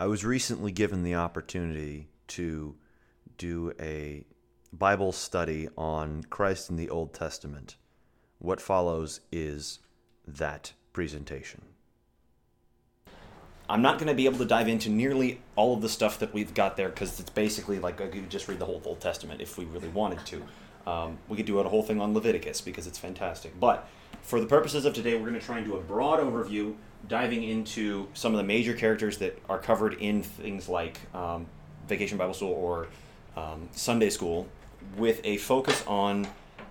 I was recently given the opportunity to do a Bible study on Christ in the Old Testament. What follows is that presentation. I'm not going to be able to dive into nearly all of the stuff that we've got there because it's basically like I could just read the whole Old Testament if we really wanted to. Um, we could do a whole thing on Leviticus because it's fantastic. But for the purposes of today, we're going to try and do a broad overview, diving into some of the major characters that are covered in things like um, Vacation Bible School or um, Sunday School, with a focus on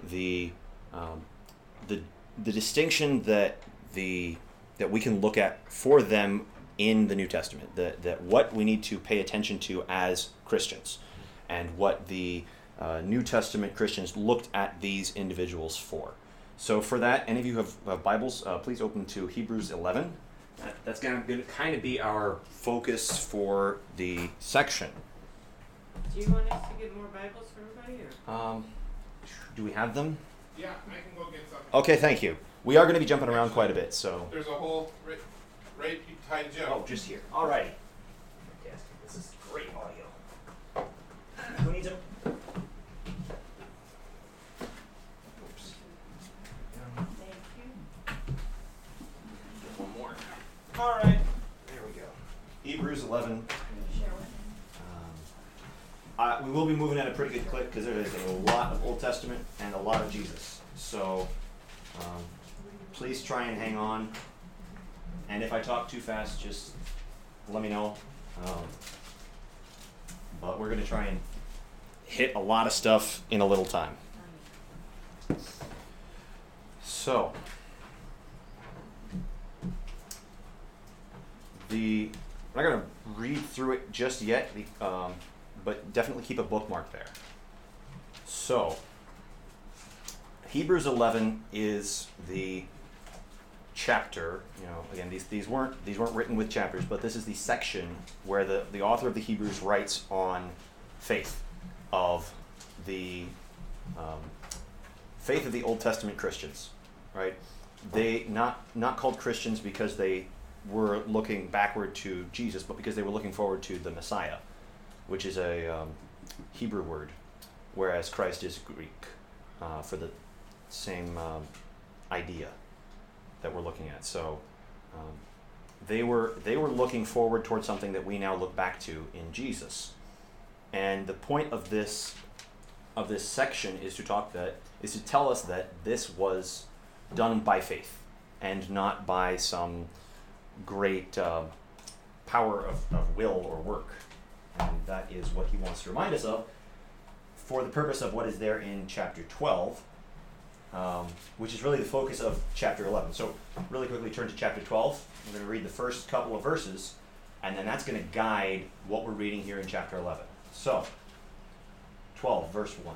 the um, the the distinction that the that we can look at for them in the New Testament. That that what we need to pay attention to as Christians, and what the uh, New Testament Christians looked at these individuals for. So for that, any of you have, have Bibles, uh, please open to Hebrews 11. That, that's going to kind of be our focus for the section. Do you want us to get more Bibles for everybody, or? Um, do we have them? Yeah, I can go get some. Okay, thank you. We are going to be jumping around quite a bit, so. There's a whole right, right behind Jim. Oh, just here. All right. Fantastic. This is great audio. Who needs it? Oops. Thank you. Get one more. All right. There we go. Hebrews 11. Um, uh, we will be moving at a pretty good clip because there is a lot of Old Testament and a lot of Jesus. So um, please try and hang on. And if I talk too fast, just let me know. Um, but we're going to try and hit a lot of stuff in a little time. So, the I'm not going to read through it just yet, um, but definitely keep a bookmark there. So, Hebrews 11 is the chapter. You know, again, these, these weren't these weren't written with chapters, but this is the section where the, the author of the Hebrews writes on faith of the um, faith of the Old Testament Christians, right? They not not called Christians because they were looking backward to Jesus, but because they were looking forward to the Messiah, which is a um, Hebrew word, whereas Christ is Greek uh, for the same um, idea that we're looking at. So um, they were they were looking forward towards something that we now look back to in Jesus. And the point of this of this section is to talk that is to tell us that this was done by faith and not by some great uh, power of, of will or work. And that is what he wants to remind us of for the purpose of what is there in chapter 12, um, which is really the focus of chapter 11. So, really quickly turn to chapter 12. We're going to read the first couple of verses, and then that's going to guide what we're reading here in chapter 11. So, 12, verse 1.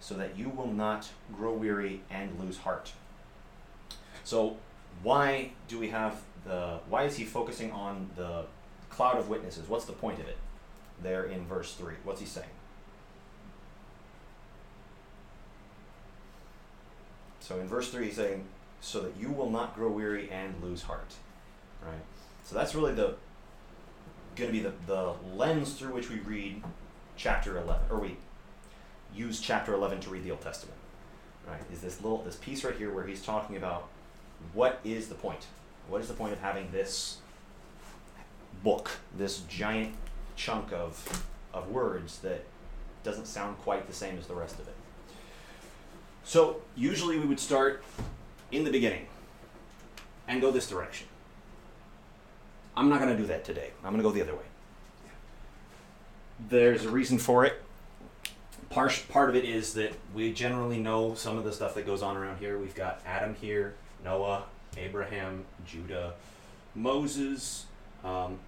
so that you will not grow weary and lose heart. So, why do we have the, why is he focusing on the cloud of witnesses? What's the point of it? There in verse 3. What's he saying? So in verse 3, he's saying, so that you will not grow weary and lose heart. Right? So that's really the going to be the, the lens through which we read chapter 11, or we use chapter 11 to read the Old Testament. Right? Is this little this piece right here where he's talking about what is the point? What is the point of having this book, this giant chunk of of words that doesn't sound quite the same as the rest of it? So usually we would start in the beginning and go this direction. I'm not going to do that today. I'm going to go the other way. There's a reason for it. Part, part of it is that we generally know some of the stuff that goes on around here. We've got Adam here, Noah, Abraham, Judah, Moses, um,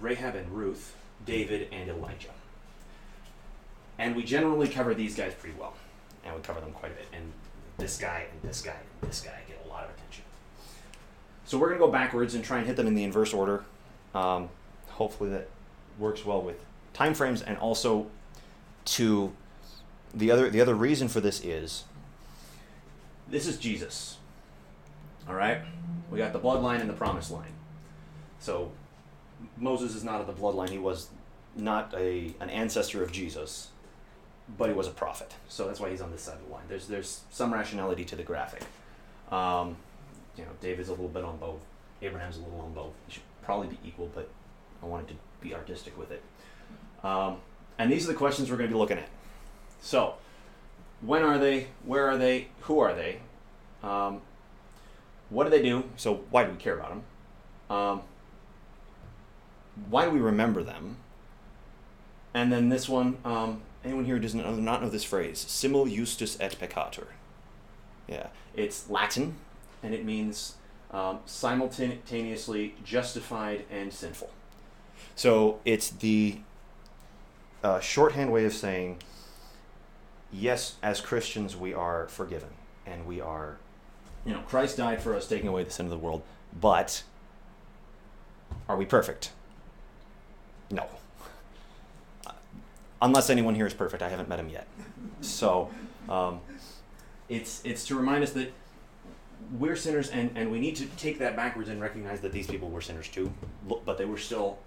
Rahab and Ruth, David and Elijah. And we generally cover these guys pretty well. And we cover them quite a bit. And this guy and this guy and this guy get a lot of attention. So we're going to go backwards and try and hit them in the inverse order. Um, hopefully that works well with time frames and also to the other the other reason for this is this is Jesus. All right? We got the bloodline and the promised line. So Moses is not of the bloodline. He was not a an ancestor of Jesus, but he was a prophet. So that's why he's on this side of the line. There's there's some rationality to the graphic. Um, you know, David's a little bit on both. Abraham's a little on both. He should probably be equal, but I wanted to be artistic with it. Um, and these are the questions we're going to be looking at. So, when are they? Where are they? Who are they? Um, what do they do? So, why do we care about them? Um, why do we remember them? And then this one, um, anyone here does not not know this phrase? Simul justus et peccator. Yeah, it's Latin, and it means um, simultaneously justified and sinful. So it's the uh, shorthand way of saying, yes, as Christians we are forgiven, and we are, you know, Christ died for us, taking away the sin of the world. But are we perfect? No. Unless anyone here is perfect, I haven't met him yet. So, um, it's it's to remind us that we're sinners, and, and we need to take that backwards and recognize that these people were sinners too, but they were still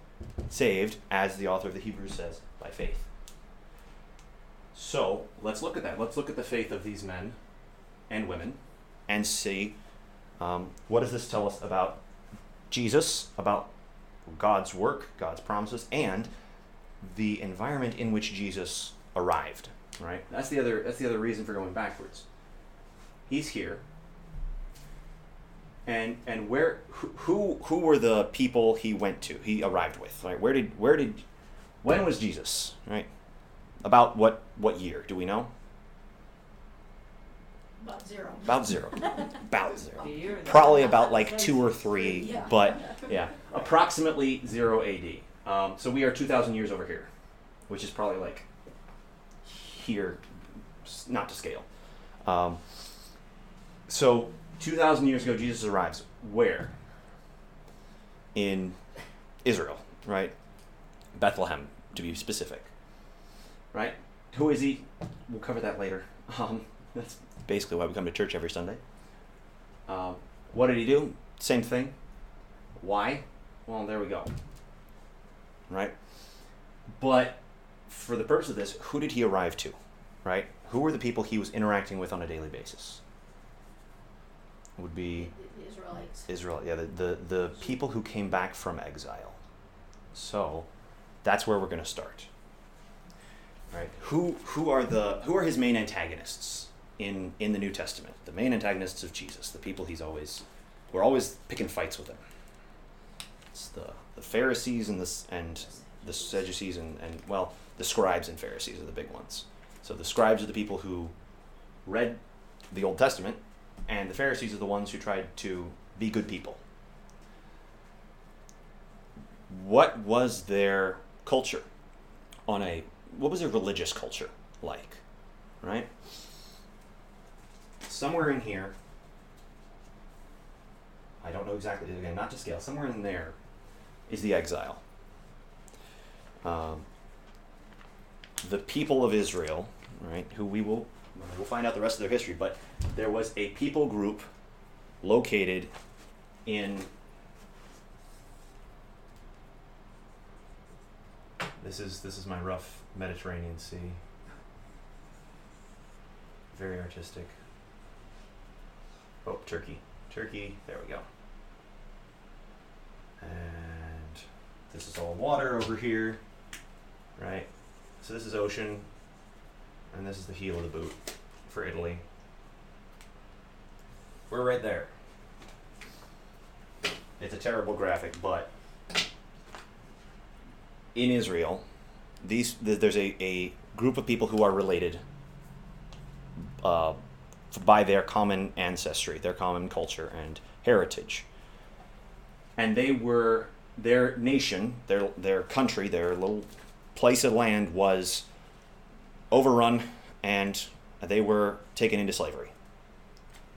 saved, as the author of the Hebrews says, by faith. So let's look at that. Let's look at the faith of these men and women, and see um, what does this tell us about Jesus, about God's work, God's promises, and the environment in which Jesus arrived. Right. That's the other. That's the other reason for going backwards. He's here. And and where who who, were the people he went to? He arrived with. Right. Where did where did when was Jesus? Right. About what what year? Do we know? About zero. About zero. About zero. The year that- Probably about like two or three, Yeah. but yeah, approximately zero AD. Um, so we are two thousand years over here, which is probably like here, not to scale. Um, so two thousand years ago, Jesus arrives where? In Israel, right? Bethlehem, to be specific. Right? Who is he? We'll cover that later. Um, that's basically why we come to church every Sunday. Um, what did he do? Same thing. Why? Well, there we go. Right? But for the purpose of this, who did he arrive to? Right? Who were the people he was interacting with on a daily basis? Would be The Israelites. Israel, yeah, the, the, the people who came back from exile. So that's where we're going to start. Right? Who who are the who are his main antagonists in in the New Testament? The main antagonists of Jesus, the people he's always we're always picking fights with him. It's the the Pharisees and the and the Sadducees and, and well, the scribes and Pharisees are the big ones. So the scribes are the people who read the Old Testament, and the Pharisees are the ones who tried to be good people. What was their culture on a what was a religious culture like? Right? Somewhere in here, I don't know exactly again, not to scale, somewhere in there is the exile. Um, the people of Israel, right, who we will we'll find out the rest of their history, but there was a people group located in this is this is my rough Mediterranean Sea. Very artistic. Oh, Turkey. Turkey, there we go. And this is all water over here. Right? So this is ocean. And this is the heel of the boot for Italy. We're right there. It's a terrible graphic, but in Israel, these th- there's a, a group of people who are related uh, by their common ancestry, their common culture and heritage. And they were their nation, their their country, their little place of land was overrun, and they were taken into slavery.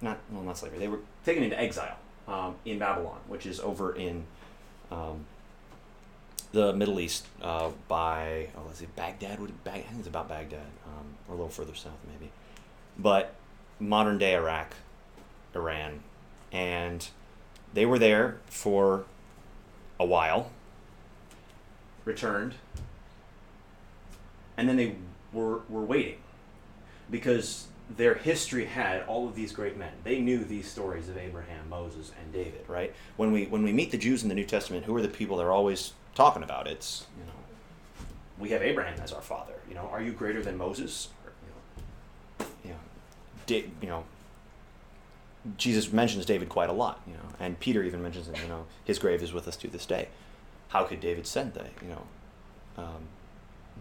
Not well, not slavery. They were taken into exile um, in Babylon, which is over in um, the Middle East uh, by oh, let's see, Baghdad. Would Bag- I think it's about Baghdad, um, or a little further south maybe, but modern day Iraq, Iran, and they were there for a while, returned, and then they were were waiting because their history had all of these great men. They knew these stories of Abraham, Moses, and David, right? When we when we meet the Jews in the New Testament, who are the people they're always talking about? It's you know, we have Abraham as our father. You know, are you greater than Moses? Or, you know, you know, Da- you know, Jesus mentions David quite a lot. You know, and Peter even mentions him. You know, his grave is with us to this day. How could David send that? You know, um,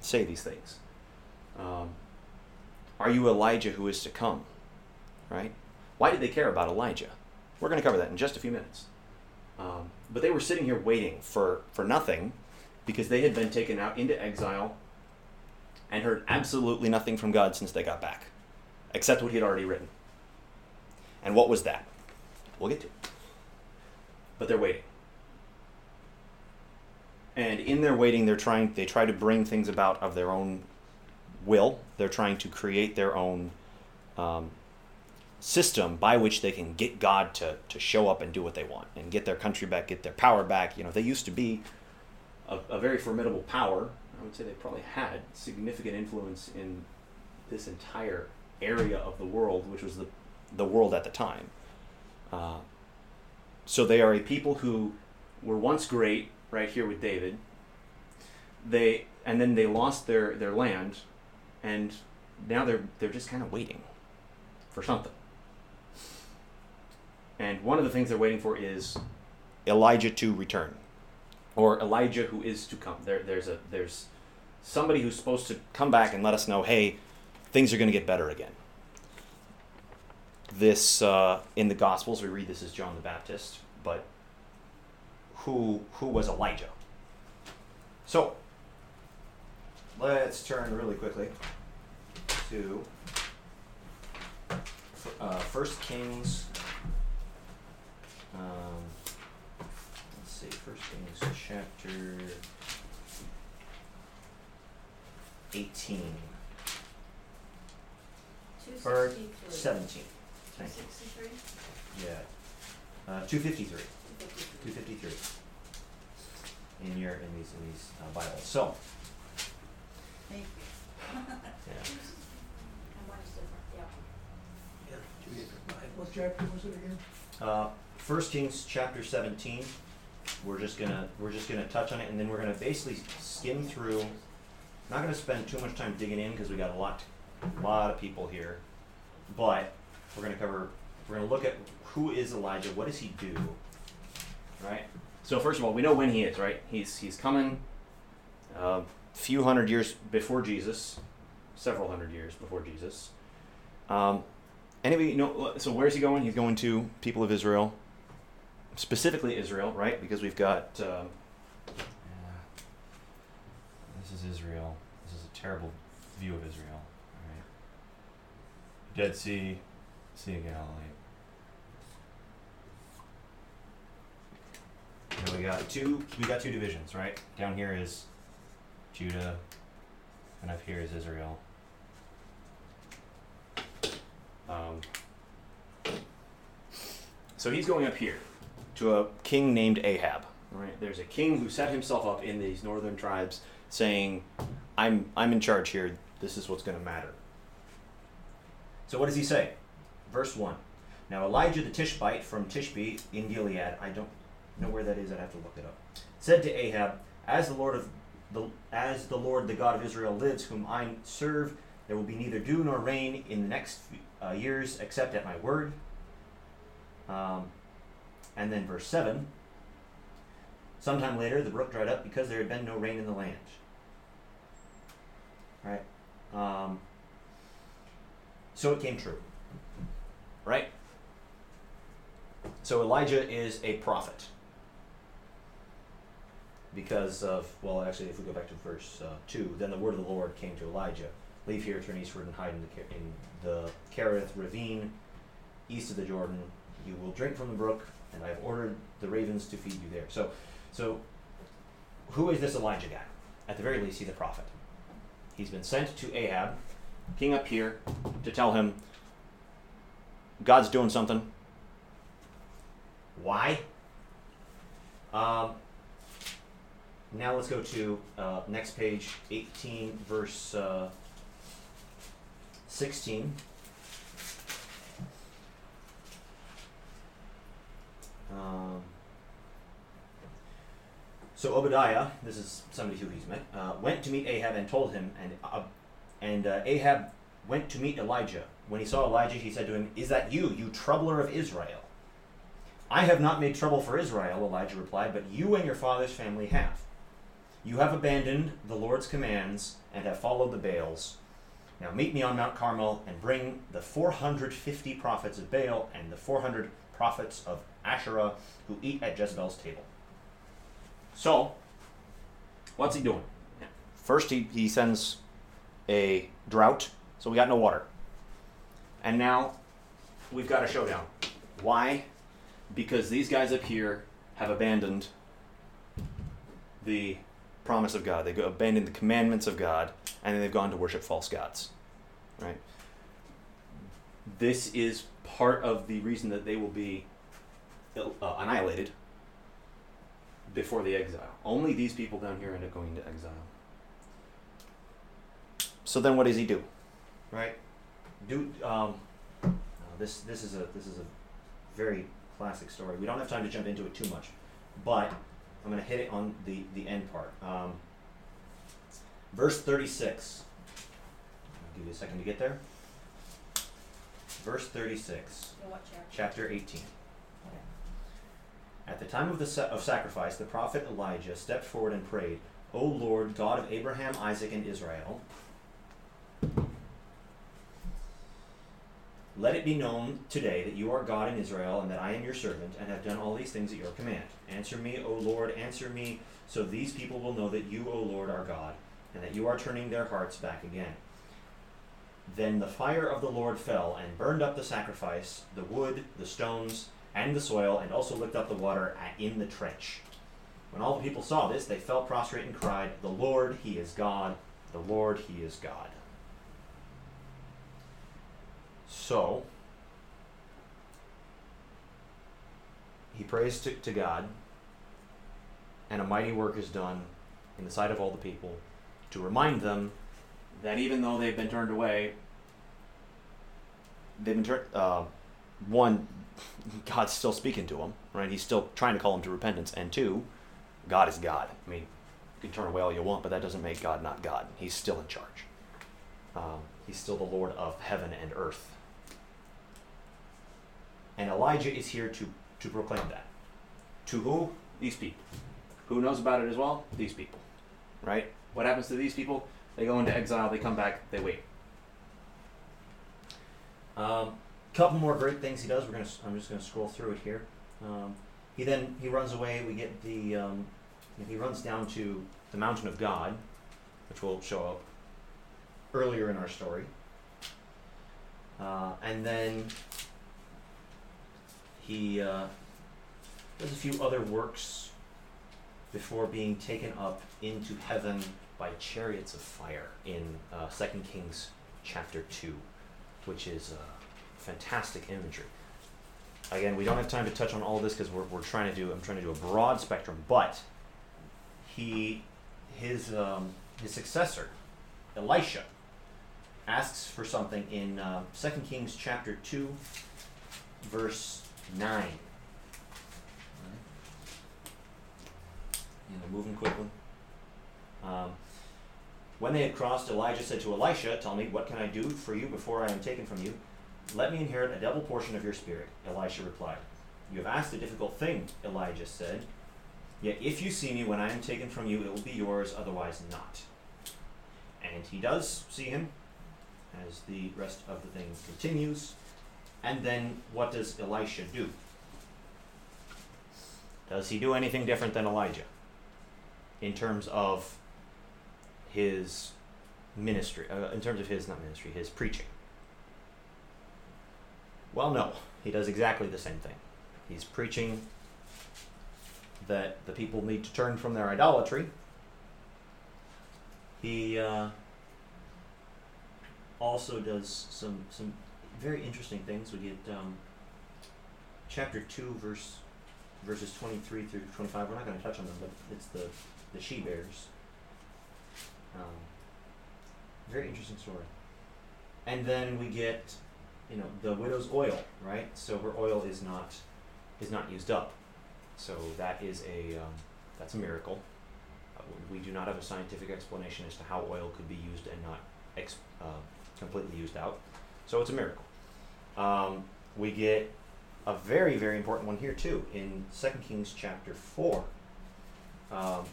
say these things. Um, are you Elijah who is to come? Right? Why did they care about Elijah? We're going to cover that in just a few minutes. Um, but they were sitting here waiting for, for nothing because they had been taken out into exile and heard absolutely nothing from God since they got back, except what he had already written. And what was that? We'll get to. it. But they're waiting. And in their waiting, they're trying. They try to bring things about of their own will. They're trying to create their own um, system by which they can get God to, to show up and do what they want and get their country back, get their power back. You know, they used to be a, a very formidable power. I would say they probably had significant influence in this entire area of the world, which was the, the world at the time. Uh, so they are a people who were once great, right here with David. They and then they lost their, their land and now they're they're just kind of waiting for something. And one of the things they're waiting for is Elijah to return, or Elijah who is to come. There, there's a there's somebody who's supposed to come back and let us know, hey, things are going to get better again. This uh, in the Gospels we read this as John the Baptist, but who who was Elijah? So let's turn really quickly to uh, First Kings. Um, let's see, First Kings chapter 18 or seventeen. Thank you. sixty-three? Yeah, uh, two fifty-three. Two Two fifty-three. fifty-three. In your in these in these uh, Bibles. So Thank you. yeah. And one is different, yeah. What chapter was it again? Uh, First Kings chapter seventeen. We're just gonna we're just gonna touch on it, and then we're gonna basically skim through. Not gonna spend too much time digging in because we got a lot, lot of people here, but we're gonna cover. We're gonna look at who is Elijah. What does he do? Right. So first of all, we know when he is. Right. He's he's coming. A few hundred years before Jesus, several hundred years before Jesus. Um, Anybody know? So where's he going? He's going to people of Israel, specifically Israel, right? Because we've got. Um, yeah, this is Israel. This is a terrible view of Israel. Right? Dead Sea, Sea of Galilee. And we got two. We got two divisions, right? Down here is Judah, and up here is Israel. Um, so he's going up here to a king named Ahab. Right? There's a king who set himself up in these northern tribes, saying, "I'm I'm in charge here. This is what's going to matter." So what does he say? Verse one. Now Elijah the Tishbite from Tishbe in Gilead. I don't know where that is. I'd have to look it up. Said to Ahab, "As the Lord of the as the Lord the God of Israel lives, whom I serve, there will be neither dew nor rain in the next uh, years except at my word. Um, and then verse 7 Sometime later, the brook dried up because there had been no rain in the land. Right? Um, so it came true. Right? So Elijah is a prophet. because of well, actually, if we go back to verse uh, two, then the word of the Lord came to Elijah: "Leave here, turn eastward, and hide in the in the Kerith ravine, east of the Jordan. You will drink from the brook, and I have ordered the ravens to feed you there." So, so who is this Elijah guy? At the very least, he's a prophet. He's been sent to Ahab, king up here, to tell him God's doing something. Why? Um, now let's go to uh, next page, 18, verse uh, 16. So Obadiah, this is somebody who he's met, uh, went to meet Ahab and told him, and uh, and uh, Ahab went to meet Elijah. When he saw Elijah, he said to him, "Is that you, you troubler of Israel?" I have not made trouble for Israel, Elijah replied, but you and your father's family have. You have abandoned the Lord's commands and have followed the Baals. Now meet me on Mount Carmel and bring the 450 prophets of Baal and the 400 prophets of Asherah who eat at Jezebel's table. So, what's he doing? First, he, he sends a drought, so we got no water. And now we've got a showdown. Why? Because these guys up here have abandoned the promise of God. They've abandoned the commandments of God, and they've gone to worship false gods. Right? This is part of the reason that they will be uh, annihilated before the exile. Only these people down here end up going to exile. So then, what does he do? Right? Do um, uh, this? This is a this is a very classic story. We don't have time to jump into it too much, but I'm going to hit it on the the end part. Um, verse 36. I'll give you a second to get there. Verse 36, chapter? chapter 18. At the time of the sa- of sacrifice, the prophet Elijah stepped forward and prayed, "O Lord, God of Abraham, Isaac, and Israel, let it be known today that you are God in Israel, and that I am your servant, and have done all these things at your command. Answer me, O Lord, answer me, so these people will know that you, O Lord, are God, and that you are turning their hearts back again." Then the fire of the Lord fell and burned up the sacrifice, the wood, the stones, and the soil, and also licked up the water at- in the trench. When all the people saw this, they fell prostrate and cried, The Lord, He is God! The Lord, He is God! So, he prays to, to God, and a mighty work is done in the sight of all the people to remind them that even though they've been turned away, they've been turned. Uh, one, God's still speaking to him, right? He's still trying to call him to repentance, and two, God is God. I mean, you can turn away all you want, but that doesn't make God not God. He's still in charge. Um, he's still the Lord of heaven and earth. And Elijah is here to to proclaim that. To who? These people. Who knows about it as well? These people. Right? What happens to these people? They go into exile, they come back, they wait. Um, couple more great things he does. We're gonna. I'm just gonna scroll through it here. Um, he then he runs away. We get the. Um, he runs down to the mountain of God, which will show up earlier in our story. Uh, and then he uh, does a few other works before being taken up into heaven by chariots of fire in uh, 2 Kings chapter 2, which is uh, fantastic imagery. Again, we don't have time to touch on all this because we're, we're trying to do I'm trying to do a broad spectrum, but he his um, his successor, Elisha, asks for something in uh, 2 Kings chapter 2, verse 9. You know, moving quickly. Um, when they had crossed, Elijah said to Elisha, Tell me, what can I do for you before I am taken from you? Let me inherit a double portion of your spirit. Elisha replied. You have asked a difficult thing, Elijah said. Yet if you see me when I am taken from you, it will be yours, otherwise not. And he does see him as the rest of the thing continues. And then what does Elisha do? Does he do anything different than Elijah? in terms of his ministry, uh, in terms of his, not ministry, his preaching? Well, no. He does exactly the same thing. He's preaching that the people need to turn from their idolatry. He uh, also does some some very interesting things. We get um, chapter two, verse verses twenty three through twenty five. We're not going to touch on them, but it's the the she bears. Um, very interesting story. And then we get, you know, the widow's oil, right? So her oil is not is not used up. So that is a um, that's a miracle. Uh, we do not have a scientific explanation as to how oil could be used and not ex- uh, completely used out. So it's a miracle. Um, we get a very very important one here too in Second Kings chapter four, um,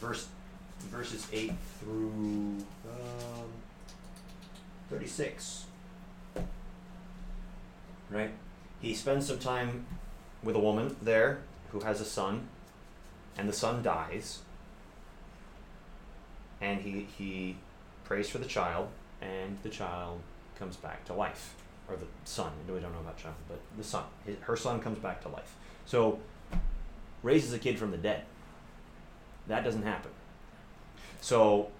verse verses eight through um, thirty six. Right, he spends some time with a woman there who has a son, and the son dies. And he he prays for the child, and the child comes back to life, or the son. We don't know about child, but the son. His, her son comes back to life. So raises a kid from the dead. That doesn't happen. So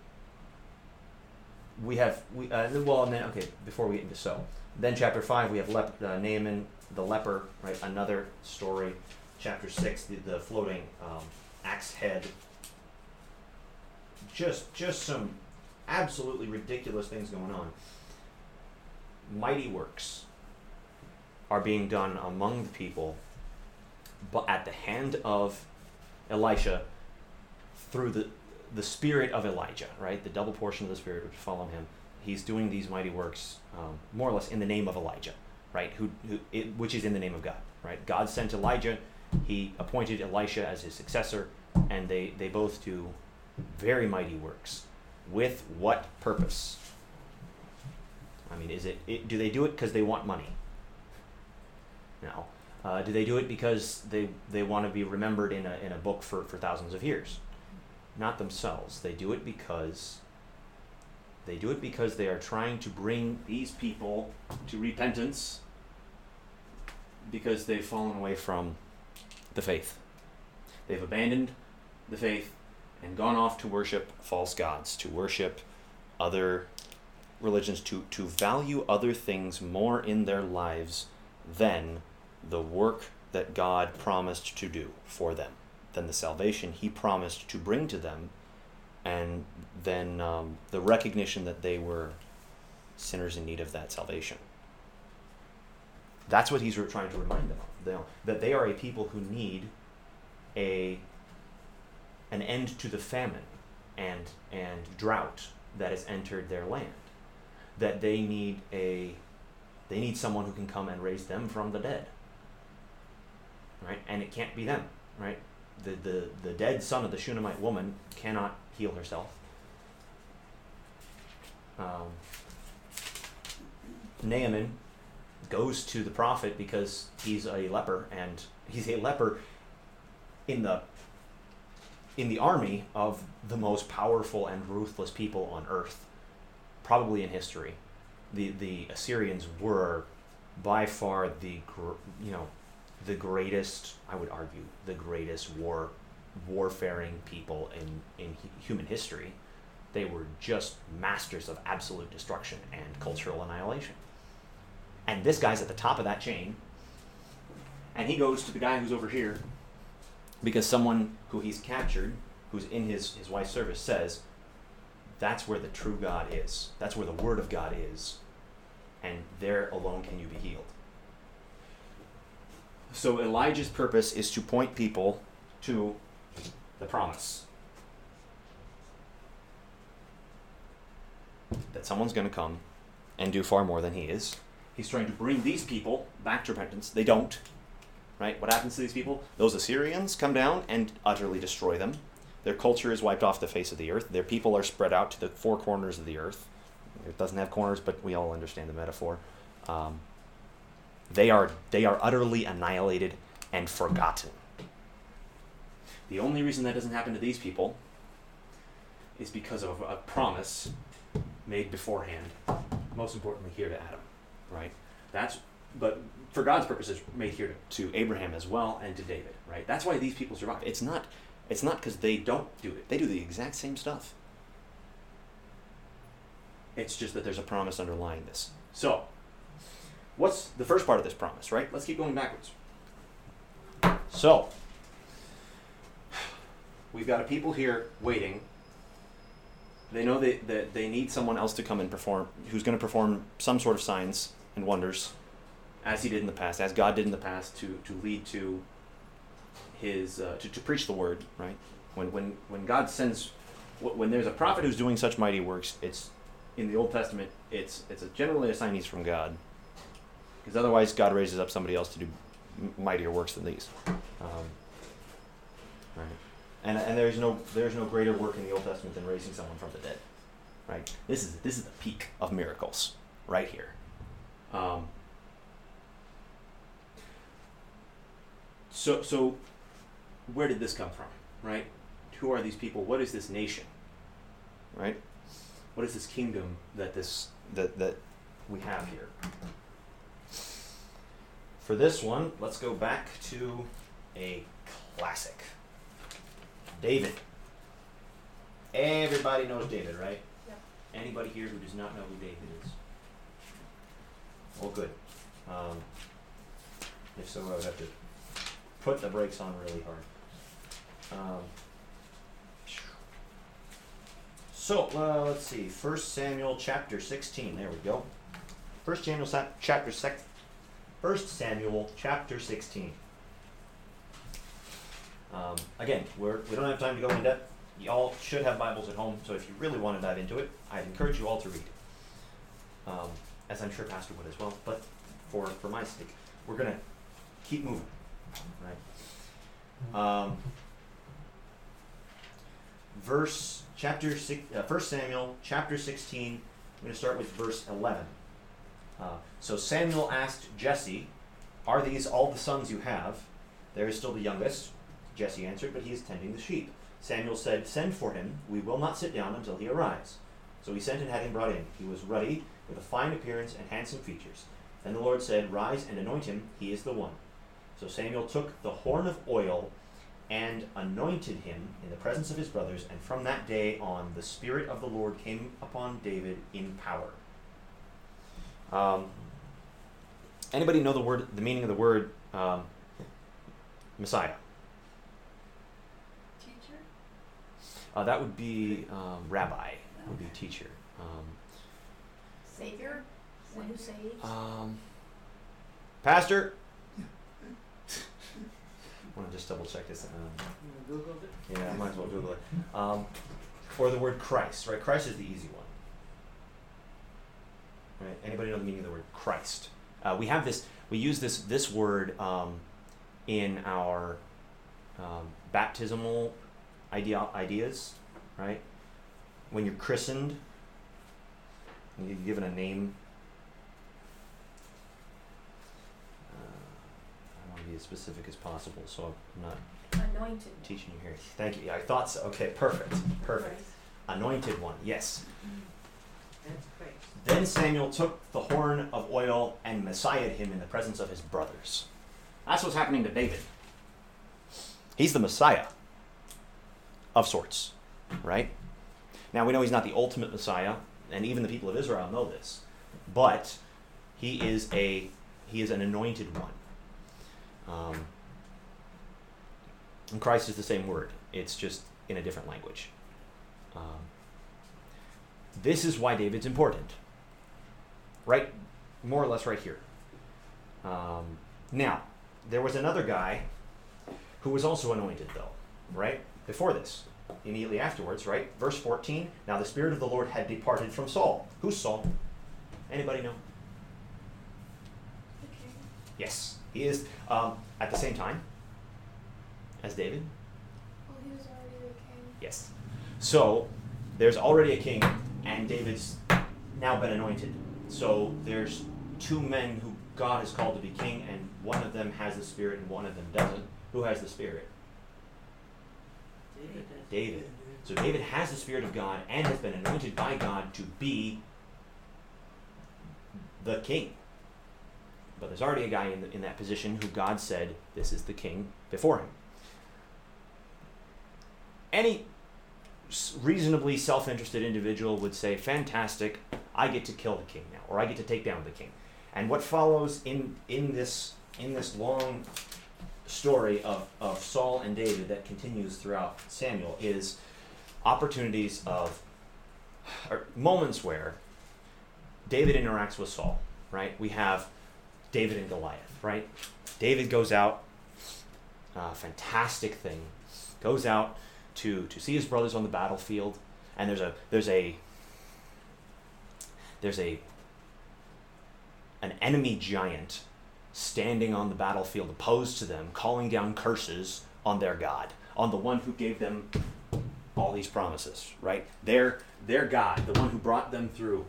we have we uh, well and then okay before we get into so then chapter five we have lep- uh, Naaman the leper right another story chapter six the, the floating um, axe head just just some absolutely ridiculous things going on mighty works are being done among the people but at the hand of Elisha through the the spirit of Elijah, right? The double portion of the spirit which follow him. He's doing these mighty works um, more or less in the name of Elijah, right? Who, who it, which is in the name of God, right? God sent Elijah. He appointed Elisha as his successor, and they they both do very mighty works. With what purpose? I mean, is it, it do they do it because they want money? No. Uh, do they do it because they they want to be remembered in a in a book for, for thousands of years? not themselves. They do it because they do it because they are trying to bring these people to repentance because they've fallen away from the faith. They've abandoned the faith and gone off to worship false gods, to worship other religions, to, to value other things more in their lives than the work that God promised to do for them than the salvation he promised to bring to them, and then um, the recognition that they were sinners in need of that salvation. That's what he's trying to remind them of. That they are a people who need a an end to the famine and and drought that has entered their land. That they need a they need someone who can come and raise them from the dead. Right? And it can't be them, right? the, the, the dead son of the Shunammite woman cannot heal herself. Um, Naaman goes to the prophet because he's a leper, and he's a leper in the in the army of the most powerful and ruthless people on earth, probably in history. The the Assyrians were by far the you know the greatest, I would argue, the greatest war warfaring people in, in human history. They were just masters of absolute destruction and cultural annihilation. And this guy's at the top of that chain. And he goes to the guy who's over here because someone who he's captured, who's in his, his wife's service, says, That's where the true God is. That's where the Word of God is. And there alone can you be healed. So Elijah's purpose is to point people to the promise. That someone's going to come and do far more than he is. He's trying to bring these people back to repentance. They don't. Right? What happens to these people? Those Assyrians come down and utterly destroy them. Their culture is wiped off the face of the earth. Their people are spread out to the four corners of the earth. It doesn't have corners, but we all understand the metaphor. Um, they are they are utterly annihilated and forgotten. The only reason that doesn't happen to these people is because of a promise made beforehand. Most importantly, here to Adam, right? That's but for God's purposes, made here to, to Abraham as well and to David, right? That's why these people survive. It's not it's not because they don't do it. They do the exact same stuff. It's just that there's a promise underlying this. So, what's the first part of this promise, right? Let's keep going backwards. So, we've got a people here waiting. They know that, that they need someone else to come and perform, who's going to perform some sort of signs and wonders, as he did in the past, as God did in the past, to, to lead to his, uh, to, to preach the word, right? When, when, when God sends, when there's a prophet who's doing such mighty works, it's, in the Old Testament, it's, it's a, generally a sign he's from God. Because otherwise, God raises up somebody else to do mightier works than these. Um, right. And, and there's no there's no greater work in the Old Testament than raising someone from the dead. Right. This is this is the peak of miracles right here. Um, so so where did this come from? Right. Who are these people? What is this nation? Right. What is this kingdom that this that that we have here? For this one, let's go back to a classic. David. Everybody knows David, right? Yep. Anybody here who does not know who David is? Well, good. Um, if so, I would have to put the brakes on really hard. Um, so uh, let's see. First Samuel chapter sixteen. There we go. First Samuel chapter sec- First Samuel chapter sixteen. Um, again, we're, we don't have time to go into depth. Y'all should have Bibles at home, so if you really want to dive into it, I'd encourage you all to read. Um, as I'm sure Pastor would as well, but for, for my sake, we're going to keep moving. Right? Um, verse, chapter six, uh, 1 Samuel, chapter 16, I'm going to start with verse 11. Uh, so Samuel asked Jesse, Are these all the sons you have? There is still the youngest. Jesse answered, But he is tending the sheep. Samuel said, Send for him. We will not sit down until he arrives. So he sent and had him brought in. He was ruddy, with a fine appearance and handsome features. Then the Lord said, Rise and anoint him. He is the one. So Samuel took the horn of oil and anointed him in the presence of his brothers, and from that day on, the Spirit of the Lord came upon David in power. Um, anybody know the word, the meaning of the word um, Messiah? Teacher? Uh, that would be um, rabbi. Would be teacher. Um, Savior? One who saves? um, pastor. want to just double check this. Um, yeah, I might as well Google it. Um, or the word Christ, right? Christ is the easy one. Right? Anybody know the meaning of the word Christ? Uh, we have this. We use this this word um, in our um, baptismal idea ideas, right? When you're christened, you're given a name. Uh, I want to be as specific as possible, so I'm not Anointed. teaching you here. Thank you. Yeah, I thought so. Okay, perfect. Perfect. Christ. Anointed one, yes. That's great. Then Samuel took the horn of oil and messiahed him in the presence of his brothers. That's what's happening to David. He's the Messiah of sorts, right? Now we know he's not the ultimate Messiah, and even the people of Israel know this. But he is a he is an anointed one. Um, and Christ is the same word. It's just in a different language. Um, this is why David's important. Right, more or less right here. Um, now, there was another guy who was also anointed, though, right? Before this, immediately afterwards, right? Verse 14. Now the Spirit of the Lord had departed from Saul. Who's Saul? Anybody know? Okay. Yes, he is um, at the same time as David. Well, he was already the king. Yes. So there's already a king, and David's now been anointed. So there's two men who God has called to be king, and one of them has the Spirit and one of them doesn't. Who has the Spirit? David. So David has the Spirit of God and has been anointed by God to be the king. But there's already a guy in, the, in that position who God said, This is the king before him. Any reasonably self interested individual would say, Fantastic, I get to kill the king now, or I get to take down the king. And what follows in, in, this, in this long story of, of Saul and David that continues throughout Samuel is opportunities of or moments where David interacts with Saul, right? We have David and Goliath, right? David goes out, uh, fantastic thing, goes out to to see his brothers on the battlefield, and there's a there's a there's a an enemy giant standing on the battlefield opposed to them, calling down curses on their God, on the one who gave them all these promises, right? Their their God, the one who brought them through,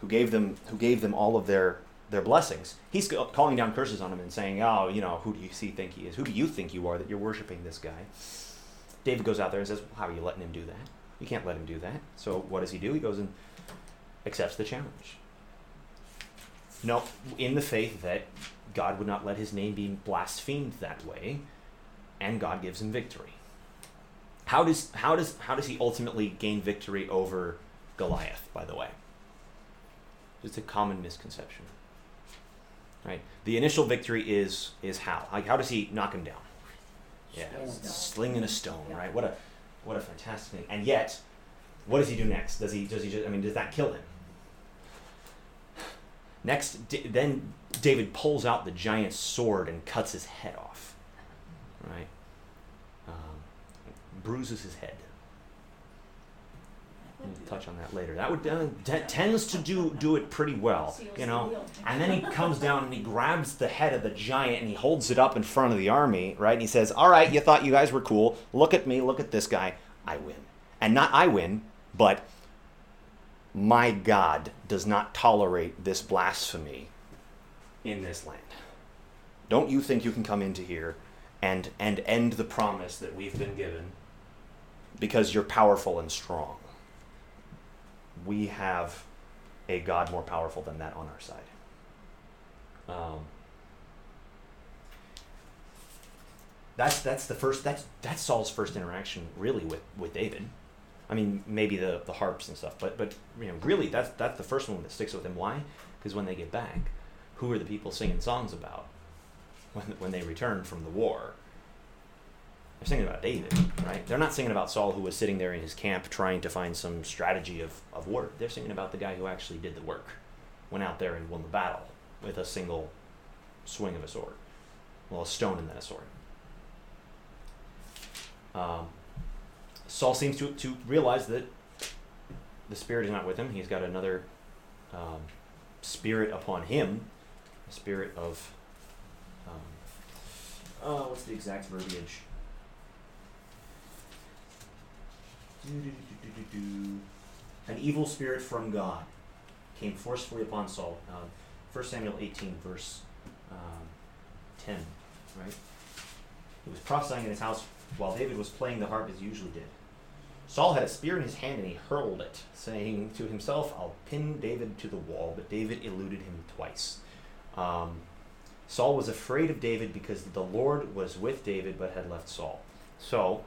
who gave them who gave them all of their their blessings. He's calling down curses on him and saying, "Oh, you know, who do you see think he is? Who do you think you are that you're worshiping this guy?" David goes out there and says, "How are you letting him do that? You can't let him do that." So what does he do? He goes and accepts the challenge. No, in the faith that God would not let his name be blasphemed that way, and God gives him victory. How does how does how does he ultimately gain victory over Goliath? By the way, it's a common misconception. Right. The initial victory is is how like how does he knock him down? Yeah, slinging a stone. Right. What a what a fantastic thing. And yet, what does he do next? Does he does he just I mean does that kill him? Next, D- then David pulls out the giant's sword and cuts his head off. Right? Um, bruises his head. We'll touch on that later. That would uh, t- tends to do do it pretty well, you know. And then he comes down and he grabs the head of the giant and he holds it up in front of the army, right? And he says, "All right, you thought you guys were cool. Look at me. Look at this guy. I win." And not I win, but my God does not tolerate this blasphemy in this land. Don't you think you can come into here and and end the promise that we've been given because you're powerful and strong? We have a God more powerful than that on our side. Um, that's that's the first that's that's Saul's first interaction really with with David. I mean, maybe the the harps and stuff, but but you know, really that's that's the first one that sticks with him. Why? Because when they get back, who are the people singing songs about when when they return from the war? They're singing about David, right? They're not singing about Saul who was sitting there in his camp trying to find some strategy of, of war. They're singing about the guy who actually did the work, went out there and won the battle with a single swing of a sword. Well, a stone and then a sword. Um, Saul seems to, to realize that the spirit is not with him. He's got another um, spirit upon him, a spirit of. Um, uh, what's the exact verbiage? An evil spirit from God came forcefully upon Saul. Uh, 1 Samuel 18, verse um, 10, right? He was prophesying in his house while David was playing the harp as he usually did. Saul had a spear in his hand and he hurled it, saying to himself, I'll pin David to the wall. But David eluded him twice. Um, Saul was afraid of David because the Lord was with David but had left Saul. So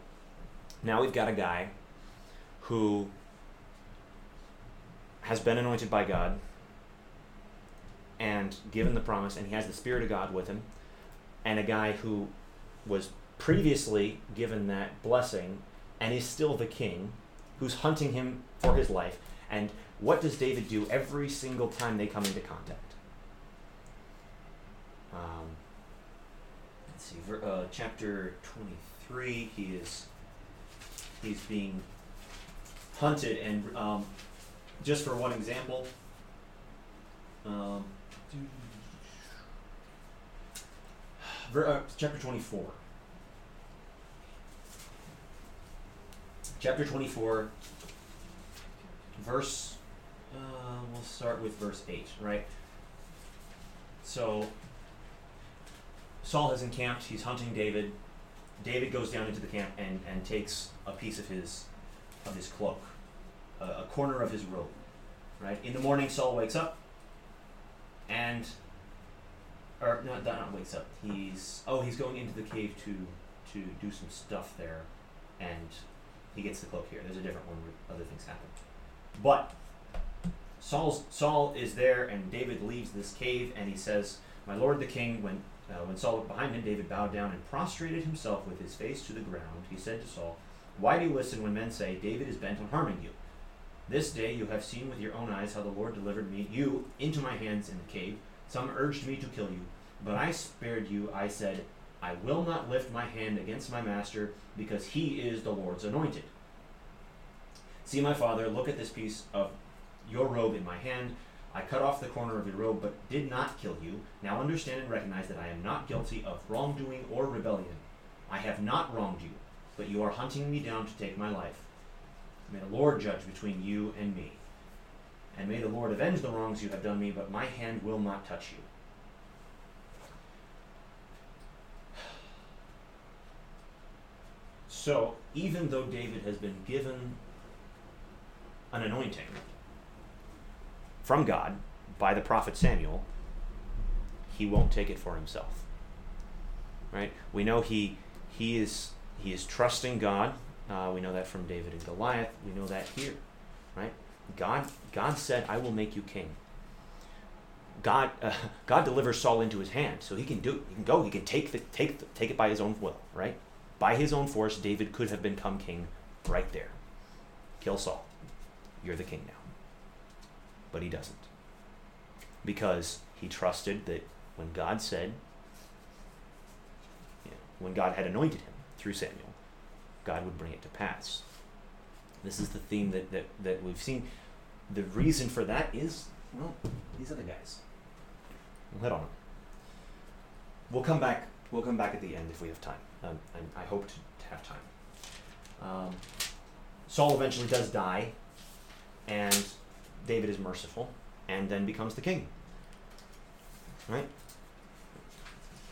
now we've got a guy who has been anointed by God and given the promise, and he has the Spirit of God with him, and a guy who was previously given that blessing and is still the king, who's hunting him for his life. And what does David do every single time they come into contact? Um, let's see, uh, chapter 23, he is he's being hunted, and um, just for one example, um, ver, uh, chapter 24. Chapter 24, verse, uh, we'll start with verse 8, right? So, Saul has encamped, he's hunting David, David goes down into the camp and, and takes a piece of his of his cloak, a, a corner of his robe. Right in the morning, Saul wakes up, and or not not wakes up. He's oh he's going into the cave to to do some stuff there, and he gets the cloak here. There's a different one where other things happen, but Saul's Saul is there, and David leaves this cave, and he says, "My lord the king." When uh, when Saul looked behind him, David bowed down and prostrated himself with his face to the ground. He said to Saul, Why do you listen when men say, David is bent on harming you? This day you have seen with your own eyes how the Lord delivered me, you, into my hands in the cave. Some urged me to kill you, but I spared you. I said, I will not lift my hand against my master, because he is the Lord's anointed. See, my father, look at this piece of your robe in my hand. I cut off the corner of your robe, but did not kill you. Now understand and recognize that I am not guilty of wrongdoing or rebellion. I have not wronged you, but you are hunting me down to take my life. May the Lord judge between you and me. And may the Lord avenge the wrongs you have done me, but my hand will not touch you. So, even though David has been given an anointing, from God by the prophet Samuel, he won't take it for himself. Right? We know he he is he is trusting God. Uh, we know that from David and Goliath. We know that here, right? God God said, "I will make you king." God uh, God delivers Saul into his hand, so he can do he can go. He can take the take the, take it by his own will, right? By his own force, David could have become king right there. Kill Saul. You're the king now but he doesn't. Because he trusted that when God said, you know, when God had anointed him through Samuel, God would bring it to pass. This is the theme that, that, that we've seen. The reason for that is, well, these other guys. We'll hit on them. We'll come back. We'll come back at the end if we have time. Um, and I hope to, have time. Um, Saul eventually does die, and David is merciful and then becomes the king. Right?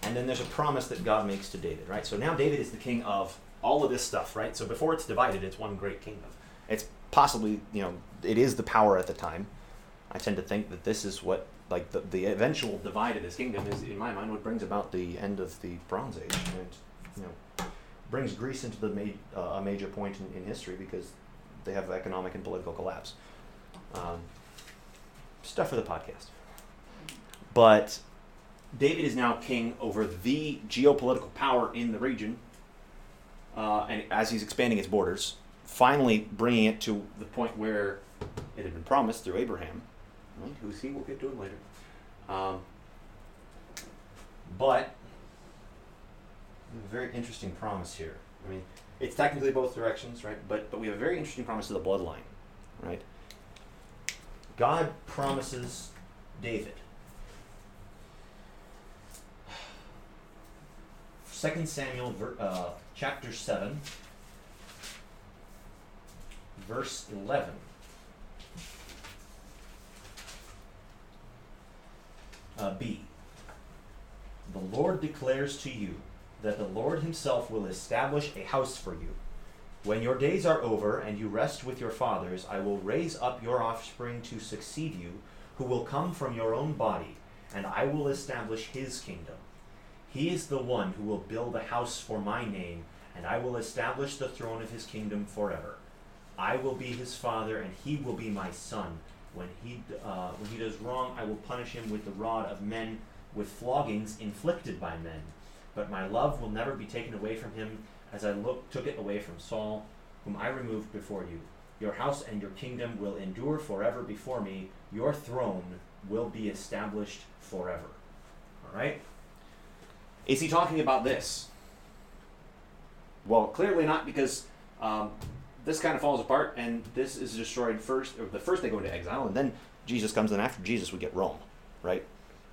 And then there's a promise that God makes to David, right? So now David is the king of all of this stuff, right? So before it's divided, it's one great kingdom. It's possibly, you know, it is the power at the time. I tend to think that this is what, like, the, the eventual divide of this kingdom is, in my mind, what brings about the end of the Bronze Age. You know, brings Greece into the ma- uh, a major point in, in history because they have economic and political collapse. Um, stuff for the podcast. But David is now king over the geopolitical power in the region, uh, and as he's expanding his borders, finally bringing it to the point where it had been promised through Abraham, who's he? We'll get to him later. Um, but very interesting promise here. I mean, it's technically both directions, right? But but we have a very interesting promise to the bloodline, right? God promises David. 2 Samuel uh, chapter 7, verse 11. Uh, B. The Lord declares to you that the Lord Himself will establish a house for you when your days are over and you rest with your fathers, I will raise up your offspring to succeed you, who will come from your own body, and I will establish his kingdom. He is the one who will build a house for my name, and I will establish the throne of his kingdom forever. I will be his father, and he will be my son. When he, uh, when he does wrong, I will punish him with the rod of men, with floggings inflicted by men. But my love will never be taken away from him as I look, took it away from Saul, whom I removed before you. Your house and your kingdom will endure forever before me. Your throne will be established forever. All right? Is he talking about this? Well, clearly not, because um, this kind of falls apart, and this is destroyed first. Or the first they go into exile, and then Jesus comes, and after Jesus we get Rome, right?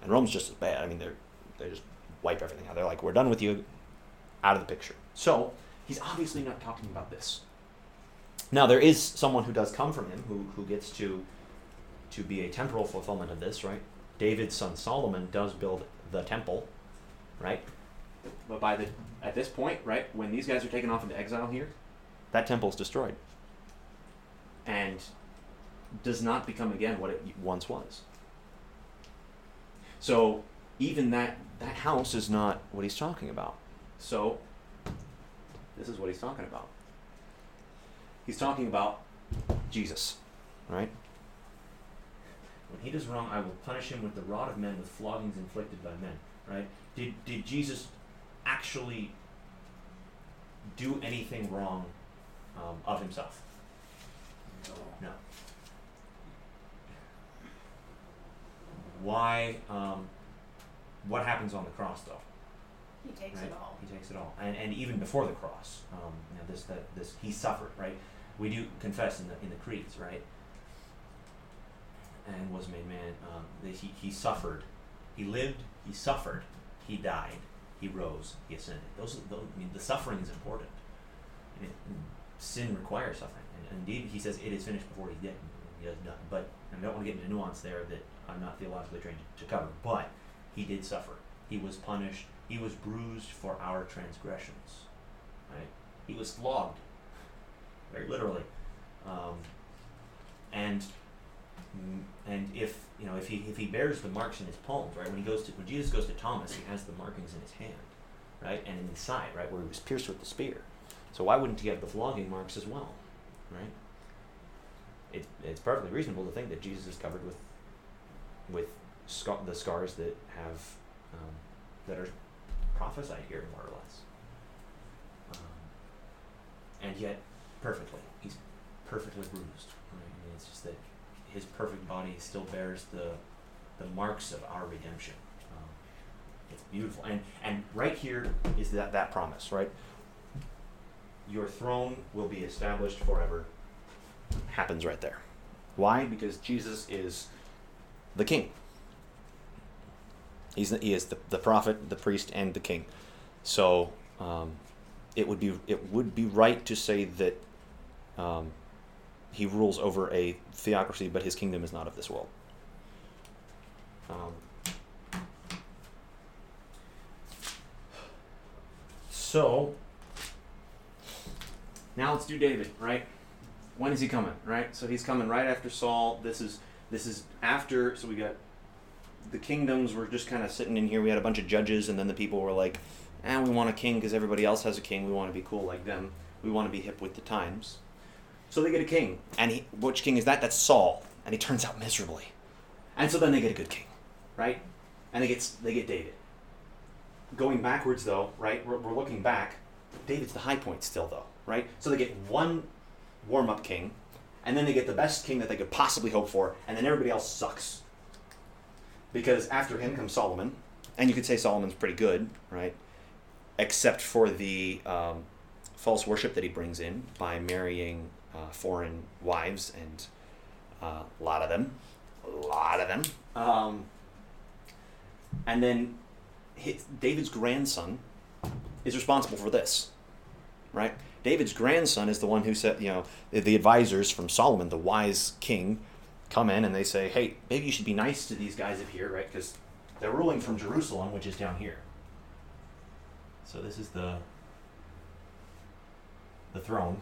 And Rome's just as bad. I mean, they're they just wipe everything out. They're like, we're done with you, out of the picture. So he's obviously not talking about this. Now there is someone who does come from him who, who gets to to be a temporal fulfillment of this, right? David's son Solomon does build the temple, right? but by the at this point, right, when these guys are taken off into exile here, that temple is destroyed, and does not become again what it once was. So even that that house is not what he's talking about. So this is what he's talking about. He's talking about Jesus, right? When he does wrong, I will punish him with the rod of men, with floggings inflicted by men. Right? Did did Jesus actually do anything wrong um, of himself? No. Why? Um, what happens on the cross, though? He takes right? it all. He takes it all, and and even before the cross, um, you know, this that this he suffered, right? We do confess in the in the creeds, right? And was made man. Um, that he he suffered, he lived, he suffered, he died, he rose, he ascended. Those, those I mean, the suffering is important. And it, and sin requires suffering, and, indeed, he says it is finished before he's dead. He does done, but I don't want to get into nuance there that I'm not theologically trained to cover. But he did suffer. He was punished. He was bruised for our transgressions. Right? He was flogged, very literally. Um, and and if you know if he if he bears the marks in his palms, right? When he goes to when Jesus goes to Thomas, he has the markings in his hand, right, and in his side, right, where he was pierced with the spear. So why wouldn't he have the flogging marks as well, right? It, it's perfectly reasonable to think that Jesus is covered with with scar- the scars that have um, that are prophesied here, more or less. Um, and yet, perfectly, he's perfectly bruised. Right? I mean, it's just that his perfect body still bears the the marks of our redemption. Um, it's beautiful, and and right here is that that promise, right? Your throne will be established forever. Happens right there. Why? Because Jesus is the king. He's he is the, the prophet, the priest, and the king. So um, it would be it would be right to say that um, he rules over a theocracy, but his kingdom is not of this world. Um, so now let's do David, right? When is he coming? Right? So he's coming right after Saul. This is this is after. So we got the kingdoms were just kind of sitting in here. We had a bunch of judges, and then the people were like, "Ah, we want a king because everybody else has a king. We want to be cool like them. We want to be hip with the times." So they get a king, and he, which king is that? That's Saul, and he turns out miserably. And so then they get a good king, right? And they get they get David. Going backwards though, right? We're, we're looking back. David's the high point still though, right? So they get one warm up king, and then they get the best king that they could possibly hope for, and then everybody else sucks. Because after him comes Solomon, and you could say Solomon's pretty good, right? Except for the um, false worship that he brings in by marrying uh, foreign wives, and uh, a lot of them, a lot of them. Um, and then his, David's grandson is responsible for this, right? David's grandson is the one who said, you know, the, the advisors from Solomon, the wise king, come in and they say, hey, maybe you should be nice to these guys up here, right? Because they're ruling from Jerusalem, which is down here. So this is the the throne,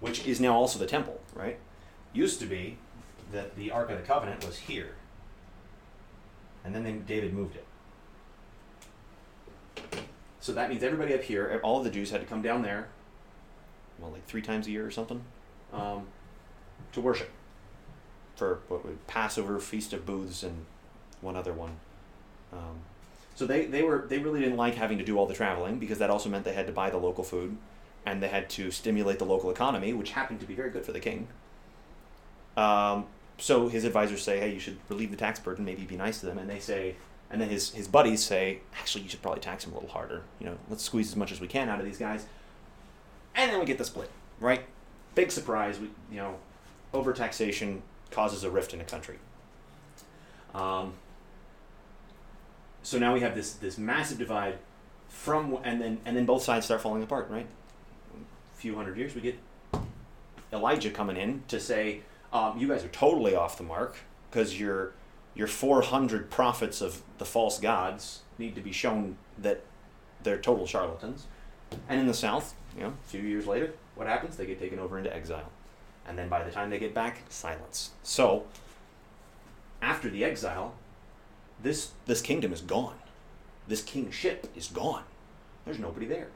which is now also the temple, right? Used to be that the Ark of the Covenant was here, and then they, David moved it. So that means everybody up here, all of the Jews had to come down there, well, like three times a year or something, um, to worship for what Passover, Feast of Booths, and one other one. Um, so they, they were they really didn't like having to do all the traveling because that also meant they had to buy the local food, and they had to stimulate the local economy, which happened to be very good for the king. Um, so his advisors say, hey, you should relieve the tax burden, maybe be nice to them, and they say, and then his his buddies say, actually, you should probably tax them a little harder. You know, let's squeeze as much as we can out of these guys, and then we get the split, right? Big surprise, we you know, overtaxation causes a rift in a country. Um, so now we have this this massive divide from and then and then both sides start falling apart, right? A few hundred years, we get Elijah coming in to say, um, "You guys are totally off the mark because your your 400 prophets of the false gods need to be shown that they're total charlatans. And in the South, you know, a few years later, what happens? They get taken over into exile. And then by the time they get back, silence. So, after the exile, this this kingdom is gone. This kingship is gone. There's nobody there.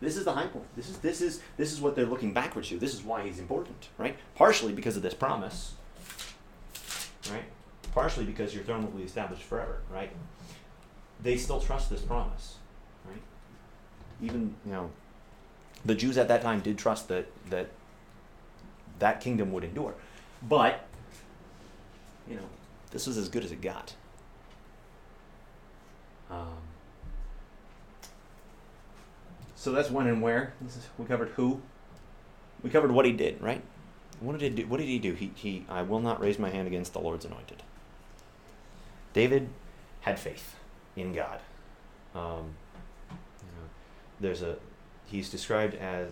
This is the high point. This is this is this is what they're looking backwards to. This is why he's important, right? Partially because of this promise, right? Partially because your throne will be established forever, right? They still trust this promise, right? Even you know, the Jews at that time did trust that that that kingdom would endure, but you know, this was as good as it got. Um, so that's when and where. This is, we covered who. We covered what he did, right? What did he do? What did he do? He, he I will not raise my hand against the Lord's anointed. David had faith in God. Um, you know, there's a he's described as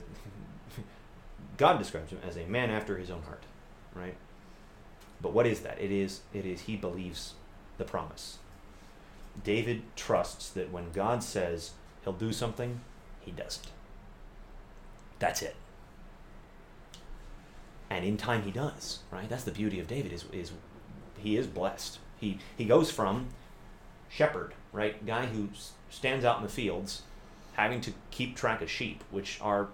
God describes him as a man after his own heart, right? But what is that? It is it is he believes the promise. David trusts that when God says he'll do something, he does it. That's it. And in time he does, right? That's the beauty of David is is he is blessed. He he goes from shepherd, right? Guy who stands out in the fields having to keep track of sheep, which are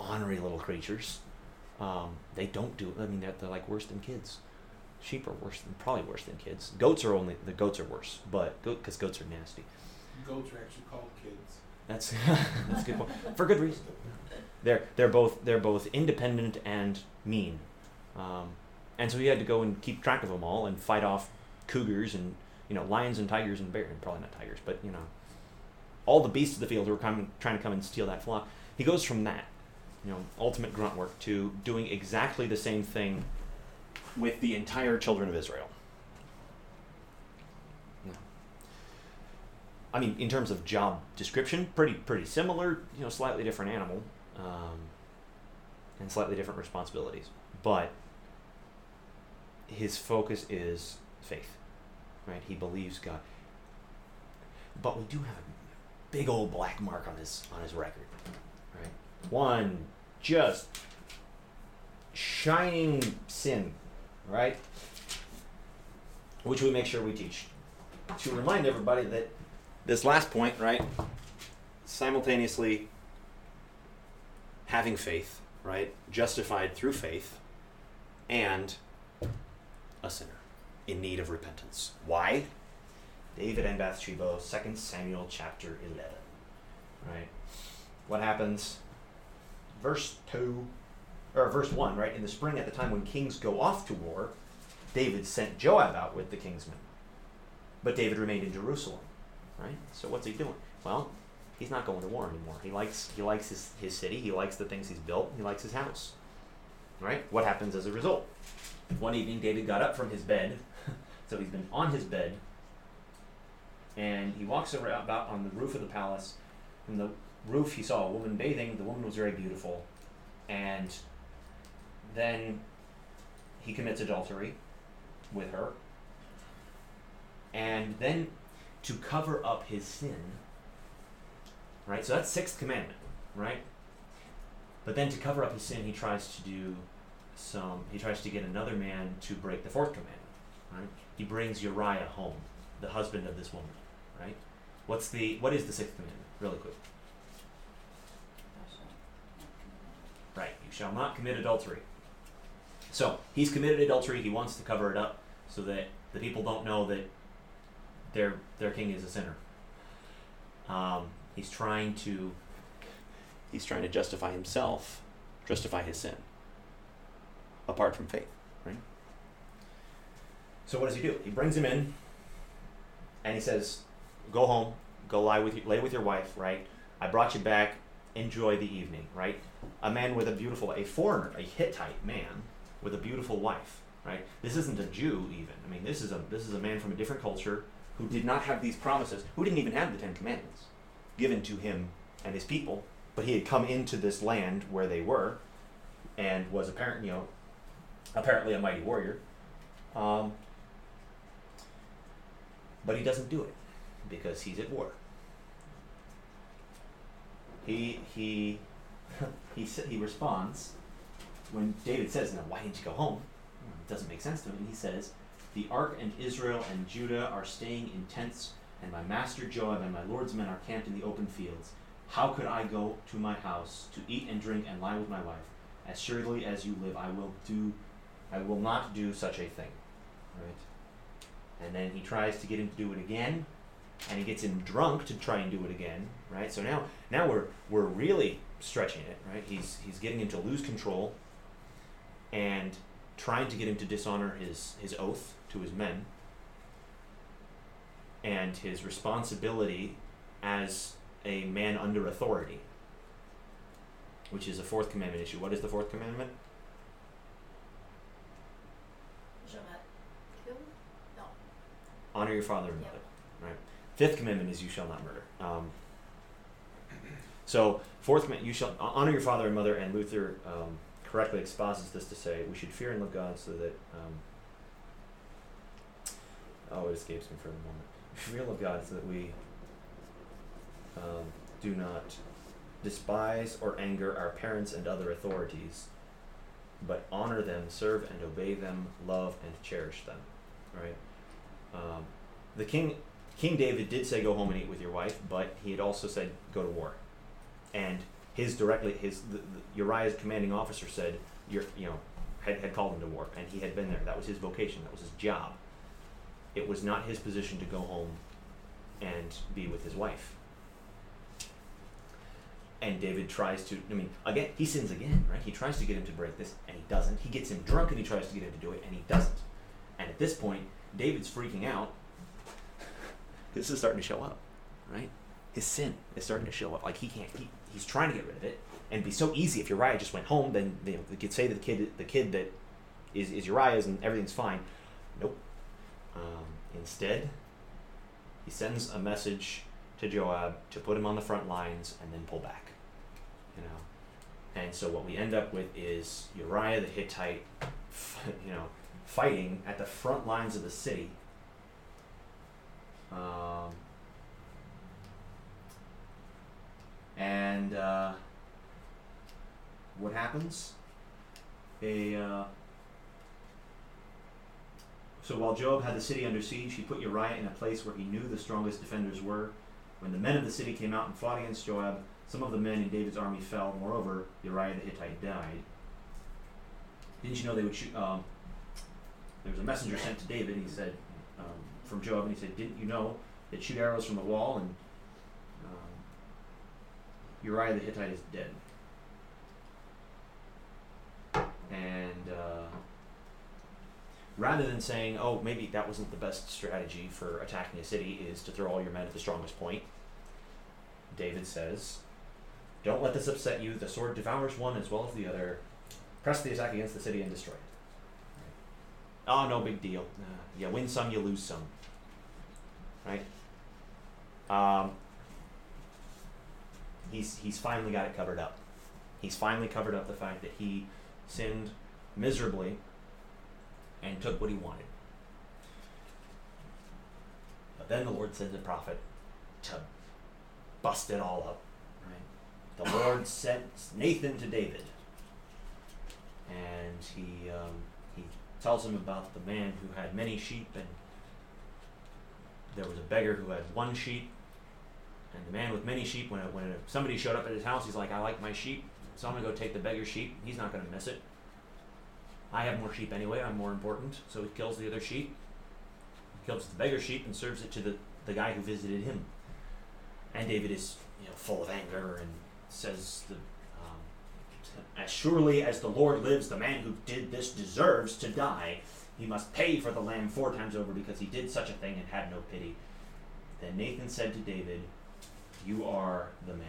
ornery little creatures. Um, they don't do. I mean, they're, they're like worse than kids. Sheep are worse than probably worse than kids. Goats are only the goats are worse, but because goats are nasty. Goats are actually called kids. That's that's a good point for good reason. They're they're both they're both independent and mean, um, and so he had to go and keep track of them all and fight off cougars and you know lions and tigers and bears. Probably not tigers, but you know all the beasts of the field who were coming trying to come and steal that flock. He goes from that, you know, ultimate grunt work to doing exactly the same thing with the entire children of Israel. I mean, in terms of job description, pretty pretty similar. You know, slightly different animal, um, and slightly different responsibilities. But his focus is faith, right? He believes God. But we do have a big old black mark on his on his record? One just shining sin, right? Which we make sure we teach to remind everybody that this last point, right? Simultaneously having faith, right? Justified through faith, and a sinner in need of repentance. Why? David and Bathsheba, 2 Samuel chapter 11. Right? What happens? Verse 2, or verse 1, right? In the spring, at the time when kings go off to war, David sent Joab out with the kingsmen. But David remained in Jerusalem, right? So what's he doing? Well, he's not going to war anymore. He likes he likes his, his city, he likes the things he's built, he likes his house. Right? What happens as a result? One evening David got up from his bed. so he's been on his bed and he walks around about on the roof of the palace. From the roof he saw a woman bathing. The woman was very beautiful. And then he commits adultery with her. And then to cover up his sin, right? So that's sixth commandment, right? But then to cover up his sin, he tries to do some. He tries to get another man to break the fourth commandment, right? He brings Uriah home, the husband of this woman, right? What's the what is the sixth commandment? Really quick. Right. You shall not commit adultery. So he's committed adultery. He wants to cover it up so that the people don't know that their their king is a sinner. Um, he's trying to he's trying to justify himself, justify his sin. Apart from faith, right? So what does he do? He brings him in, and he says, "Go home, go lie with you, lay with your wife, right? I brought you back. Enjoy the evening, right? A man with a beautiful, a foreigner, a Hittite man with a beautiful wife, right? This isn't a Jew even. I mean, this is a this is a man from a different culture who did not have these promises, who didn't even have the Ten Commandments given to him and his people, but he had come into this land where they were, and was apparent, you know, apparently a mighty warrior. Um, but he doesn't do it because he's at war. He he he he responds when David says, "Now why didn't you go home?" It doesn't make sense to him. And he says, "The ark and Israel and Judah are staying in tents, and my master Joab and my lord's men are camped in the open fields. How could I go to my house to eat and drink and lie with my wife? As surely as you live, I will do, I will not do such a thing." Right. And then he tries to get him to do it again, and he gets him drunk to try and do it again. Right. So now, now we're we're really stretching it. Right. He's he's getting him to lose control, and trying to get him to dishonor his his oath to his men and his responsibility as a man under authority, which is a fourth commandment issue. What is the fourth commandment? Shall not kill? No. Honor your father and mother. Right. Fifth commandment is you shall not murder. Um, so fourth commandment, you shall honor your father and mother. And Luther um, correctly exposits this to say we should fear and love God so that. Um, oh, it escapes me for the moment. Fear and love God so that we um, do not despise or anger our parents and other authorities, but honor them, serve and obey them, love and cherish them. Right. Um, the king, King David did say, "Go home and eat with your wife," but he had also said, "Go to war." And his directly, his the, the, Uriah's commanding officer said, "You're, you know, had, had called him to war, and he had been there. That was his vocation. That was his job. It was not his position to go home and be with his wife." And David tries to, I mean, again, he sins again, right? He tries to get him to break this, and he doesn't. He gets him drunk, and he tries to get him to do it, and he doesn't. And at this point, David's freaking out. This is starting to show up, right? His sin is starting to show up. Like he can't. He, he's trying to get rid of it, and it'd be so easy if Uriah just went home. Then you know, they could say to the kid, the kid that is is Uriah's, and everything's fine. Nope. Um, instead, he sends a message to Joab to put him on the front lines and then pull back. You know, and so what we end up with is Uriah the Hittite, you know, fighting at the front lines of the city. Um, and uh, what happens? A uh, so while Joab had the city under siege, he put Uriah in a place where he knew the strongest defenders were. When the men of the city came out and fought against Joab, some of the men in David's army fell. Moreover, Uriah the Hittite died. Didn't you know they would shoot? Um, there was a messenger sent to David. He said um, from Joab, and he said, "Didn't you know that shoot arrows from the wall and um, Uriah the Hittite is dead?" And uh, rather than saying, "Oh, maybe that wasn't the best strategy for attacking a city," is to throw all your men at the strongest point. David says, "Don't let this upset you. The sword devours one as well as the other. Press the attack against the city and destroy it." Oh, no big deal. Uh, you win some, you lose some. Right? Um, he's he's finally got it covered up. He's finally covered up the fact that he sinned miserably and took what he wanted. But then the Lord sends a prophet to bust it all up. Right? The Lord sent Nathan to David, and he um, tells him about the man who had many sheep and there was a beggar who had one sheep. And the man with many sheep when, when somebody showed up at his house he's like i like my sheep so i'm going to go take the beggar's sheep. He's not going to miss it. I have more sheep anyway. I'm more important. So he kills the other sheep he kills the beggar's sheep and serves it to the, the guy who visited him. And david is you know full of anger and says the as surely as the Lord lives, the man who did this deserves to die. He must pay for the lamb four times over because he did such a thing and had no pity. Then Nathan said to David, You are the man.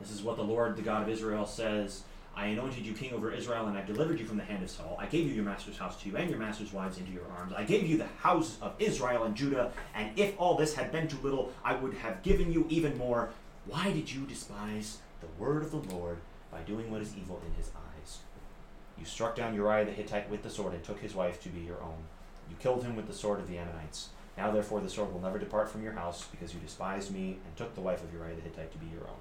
This is what the Lord, the God of Israel, says I anointed you king over Israel, and I delivered you from the hand of Saul. I gave you your master's house to you, and your master's wives into your arms. I gave you the house of Israel and Judah, and if all this had been too little, I would have given you even more. Why did you despise the word of the Lord by doing what is evil in his eyes? You struck down Uriah the Hittite with the sword and took his wife to be your own. You killed him with the sword of the Ammonites. Now, therefore, the sword will never depart from your house, because you despised me and took the wife of Uriah the Hittite to be your own.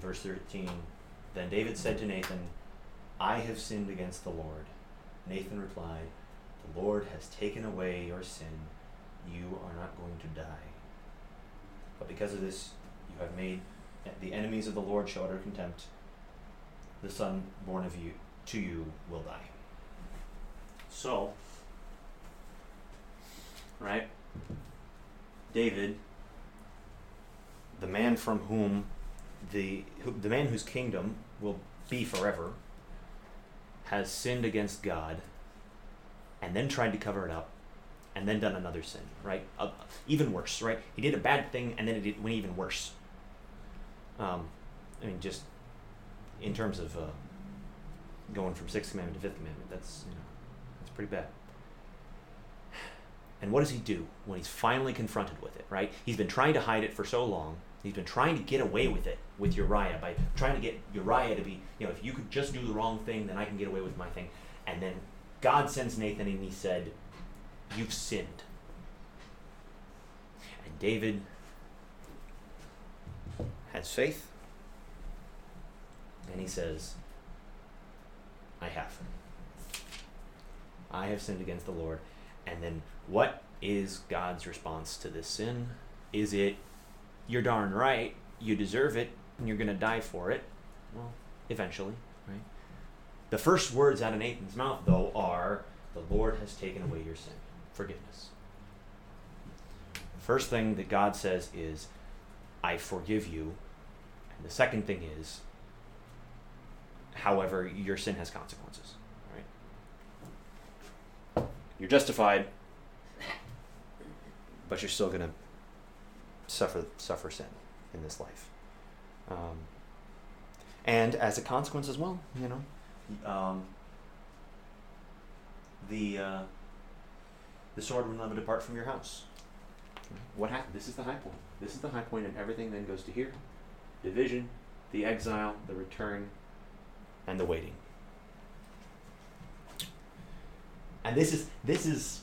Verse 13 Then David said to Nathan, I have sinned against the Lord. Nathan replied, The Lord has taken away your sin. You are not going to die. But because of this, you have made the enemies of the Lord show utter contempt. The son born of you to you will die. So, right? David, the man from whom the who, the man whose kingdom will be forever, has sinned against God, and then tried to cover it up, and then done another sin. Right? Uh, even worse. Right? He did a bad thing, and then it went even worse. Um, I mean, just in terms of uh, going from sixth commandment to fifth commandment, that's you know, that's pretty bad. And what does he do when he's finally confronted with it? Right? He's been trying to hide it for so long. He's been trying to get away with it with Uriah by trying to get Uriah to be, you know, if you could just do the wrong thing, then I can get away with my thing. And then God sends Nathan and he said, You've sinned. And David has faith. And he says, I have. I have sinned against the Lord. And then what is God's response to this sin? Is it, you're darn right, you deserve it, and you're going to die for it? Well, eventually, right? The first words out of Nathan's mouth, though, are, the Lord has taken away your sin. Forgiveness. The first thing that God says is, I forgive you. And the second thing is, however, your sin has consequences. Right? You're justified, but you're still going to suffer suffer sin in this life. Um, and as a consequence as well, you know, um, the uh, the sword will never depart from your house. What happened? This is the high point. This is the high point, and everything then goes to here: division, the exile, the return, and the waiting. And this is this is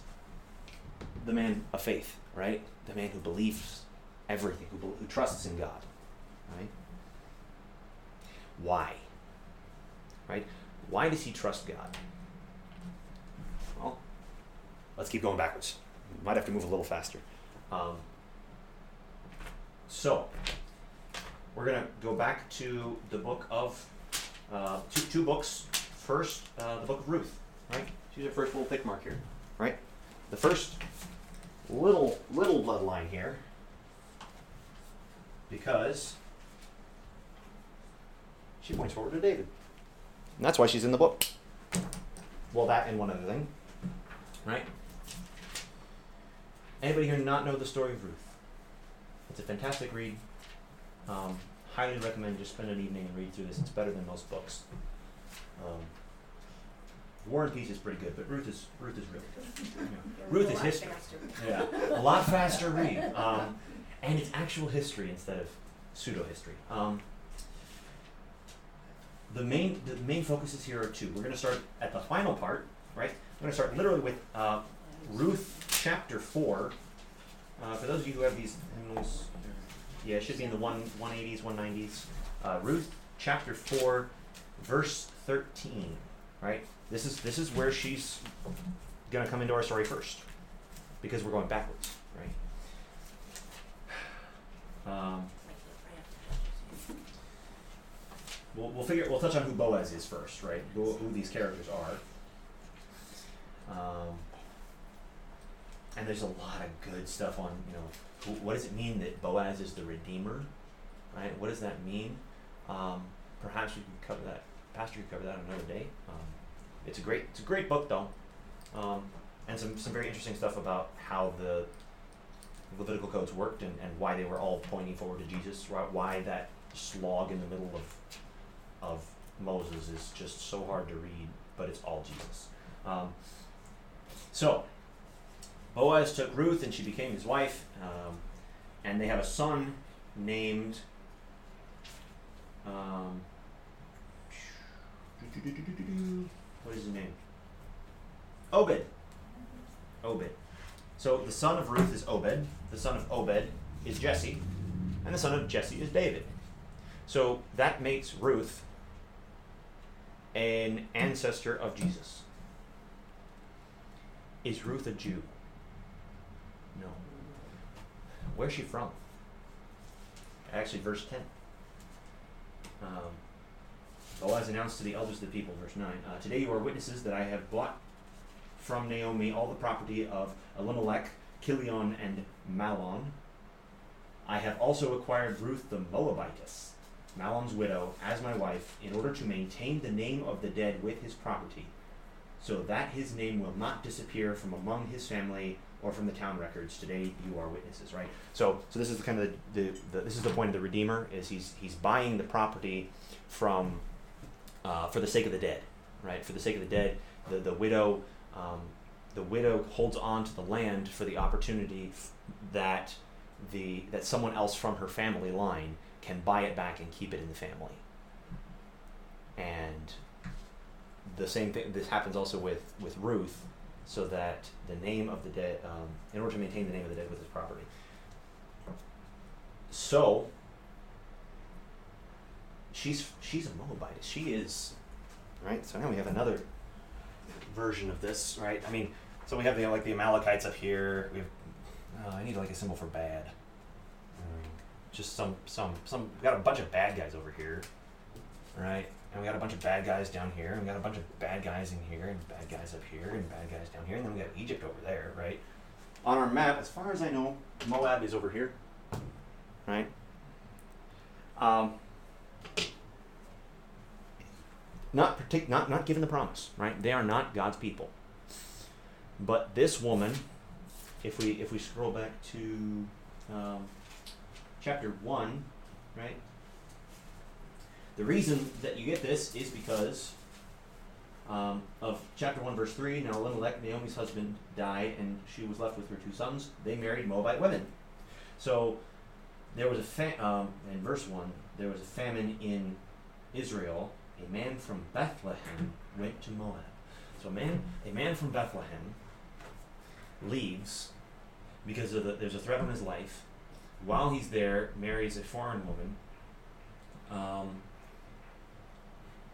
the man of faith, right? The man who believes everything, who, who trusts in God, right? Why? Right? Why does he trust God? Well, let's keep going backwards. Might have to move a little faster. Um, so, we're going to go back to the book of uh, two, two books. First, uh, the book of Ruth, right? She's our first little thick mark here, right? The first little little bloodline here, because she points forward to David, and that's why she's in the book. Well, that and one other thing, right? Anybody here not know the story of Ruth? It's a fantastic read. Um, highly recommend just spend an evening and read through this. It's better than most books. Um, War and Peace is pretty good, but Ruth is Ruth is really good. Yeah. Ruth is history. Yeah, a lot faster read, um, and it's actual history instead of pseudo history. Um, the main the main focuses here are two. We're going to start at the final part, right? I'm going to start literally with uh, Ruth chapter four. Uh, for those of you who have these hymnals, yeah, it should be in the one one eighties, one nineties. Uh, Ruth chapter four, verse thirteen. Right. This is this is where she's gonna come into our story first, because we're going backwards. Right. Um, we'll, we'll figure we'll touch on who Boaz is first, right? Who, who these characters are. Um, and there's a lot of good stuff on you know who, what does it mean that Boaz is the redeemer, right? What does that mean? Um, perhaps we can cover that. Pastor could cover that another day. Um, it's a great it's a great book though, um, and some some very interesting stuff about how the Levitical codes worked and, and why they were all pointing forward to Jesus. right? Why that slog in the middle of of Moses is just so hard to read, but it's all Jesus. Um, so Boaz took Ruth and she became his wife. Um, and they have a son named. Um, what is his name? Obed. Obed. So the son of Ruth is Obed. The son of Obed is Jesse, and the son of Jesse is David. So that makes Ruth an ancestor of Jesus. Is Ruth a Jew? No. Where's she from? Actually, verse 10. Um, Boaz announced to the elders of the people, verse 9 uh, Today you are witnesses that I have bought from Naomi all the property of Elimelech, Kilion, and Mahlon. I have also acquired Ruth the Moabitess, Mahlon's widow, as my wife, in order to maintain the name of the dead with his property, so that his name will not disappear from among his family or from the town records. Today you are witnesses, right? So, so this is the kind of the, the, the this is the point of the redeemer is he's he's buying the property from uh, for the sake of the dead, right? For the sake of the dead, the the widow um, the widow holds on to the land for the opportunity that the that someone else from her family line can buy it back and keep it in the family. And the same thing. This happens also with with Ruth, so that the name of the dead, um, in order to maintain the name of the dead with his property. So she's she's a Moabite. She is right. So now we have another version of this, right? I mean, so we have the like the Amalekites up here. We have. Oh, I need like a symbol for bad. Just some some some. We got a bunch of bad guys over here, right? And we got a bunch of bad guys down here, and we got a bunch of bad guys in here, and bad guys up here, and bad guys down here, and then we got Egypt over there, right? On our map, as far as I know, Moab is over here, right? Um, not partic- not not given the promise, right? They are not God's people. But this woman, if we if we scroll back to um, chapter one, right? The reason that you get this is because um, of chapter one, verse three. Now Elimelech, Naomi's husband, died, and she was left with her two sons. They married Moabite women. So there was a fa- um, in verse one. There was a famine in Israel. A man from Bethlehem went to Moab. So a man, a man from Bethlehem leaves because the, there's a threat on his life. While he's there, marries a foreign woman. Um,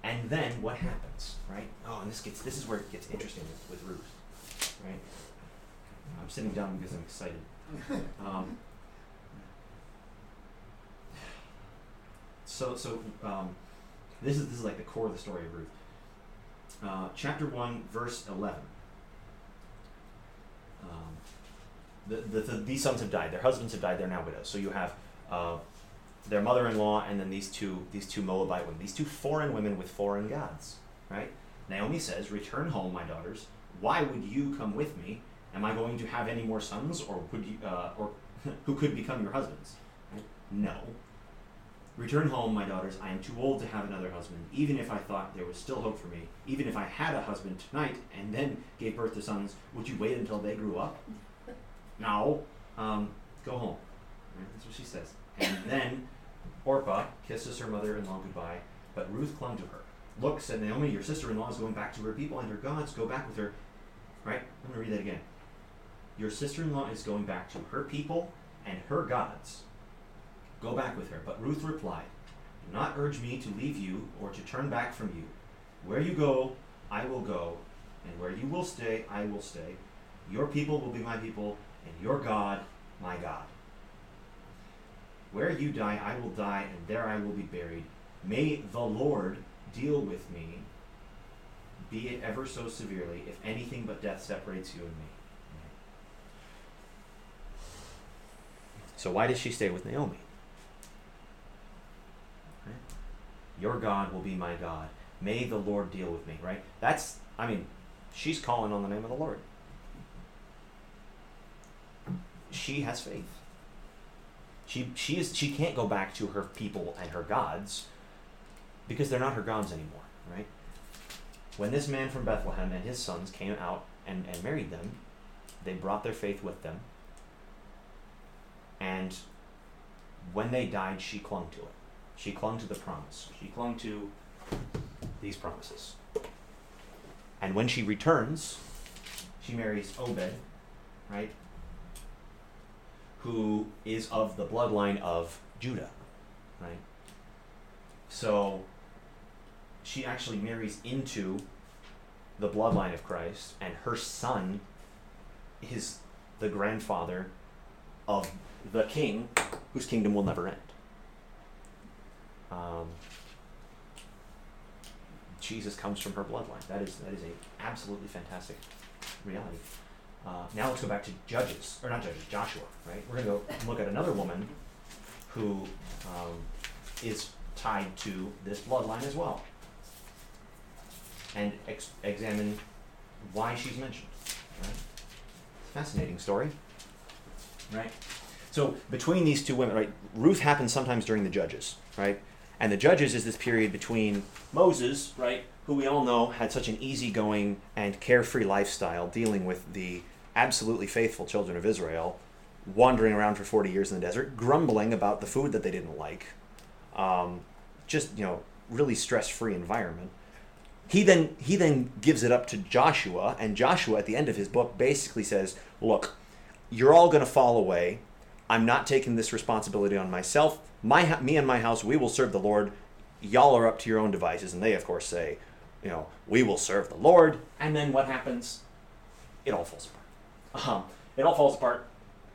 and then what happens, right? Oh, and this gets this is where it gets interesting with, with Ruth, right? I'm sitting down because I'm excited. Um, so so um, this is this is like the core of the story of Ruth. Uh, chapter one, verse eleven. Um, the, the, the, these sons have died. Their husbands have died. They're now widows. So you have uh, their mother-in-law, and then these two these two Moabite women, these two foreign women with foreign gods. Right? Naomi says, "Return home, my daughters. Why would you come with me? Am I going to have any more sons, or would you, uh, or who could become your husbands? Right? No. Return home, my daughters. I am too old to have another husband. Even if I thought there was still hope for me, even if I had a husband tonight and then gave birth to sons, would you wait until they grew up? No. Um, go home. Right? That's what she says. And then Orpah kisses her mother-in-law goodbye, but Ruth clung to her. Look, said Naomi, your sister-in-law is going back to her people and her gods. Go back with her. Right? I'm going to read that again. Your sister-in-law is going back to her people and her gods. Go back with her. But Ruth replied, Do not urge me to leave you or to turn back from you. Where you go, I will go, and where you will stay, I will stay. Your people will be my people, and your God, my God. Where you die, I will die, and there I will be buried. May the Lord deal with me, be it ever so severely, if anything but death separates you and me. So, why does she stay with Naomi? Your God will be my God. May the Lord deal with me, right? That's, I mean, she's calling on the name of the Lord. She has faith. She, she, is, she can't go back to her people and her gods because they're not her gods anymore, right? When this man from Bethlehem and his sons came out and, and married them, they brought their faith with them. And when they died, she clung to it. She clung to the promise. She clung to these promises. And when she returns, she marries Obed, right? Who is of the bloodline of Judah, right? So she actually marries into the bloodline of Christ, and her son is the grandfather of the king whose kingdom will never end. Um, Jesus comes from her bloodline. That is that is a absolutely fantastic reality. Uh, now let's go back to Judges, or not Judges, Joshua. Right? We're gonna go look at another woman who um, is tied to this bloodline as well, and ex- examine why she's mentioned. Right? Fascinating story. Right? So between these two women, right, Ruth happens sometimes during the Judges, right? And the Judges is this period between Moses, right, who we all know had such an easygoing and carefree lifestyle dealing with the absolutely faithful children of Israel, wandering around for 40 years in the desert, grumbling about the food that they didn't like. Um, just, you know, really stress-free environment. He then he then gives it up to Joshua, and Joshua at the end of his book basically says, "Look, you're all going to fall away. I'm not taking this responsibility on myself. My me and my house, we will serve the Lord. Y'all are up to your own devices." And they, of course, say, "You know, we will serve the Lord." And then what happens? It all falls apart. Um, it all falls apart,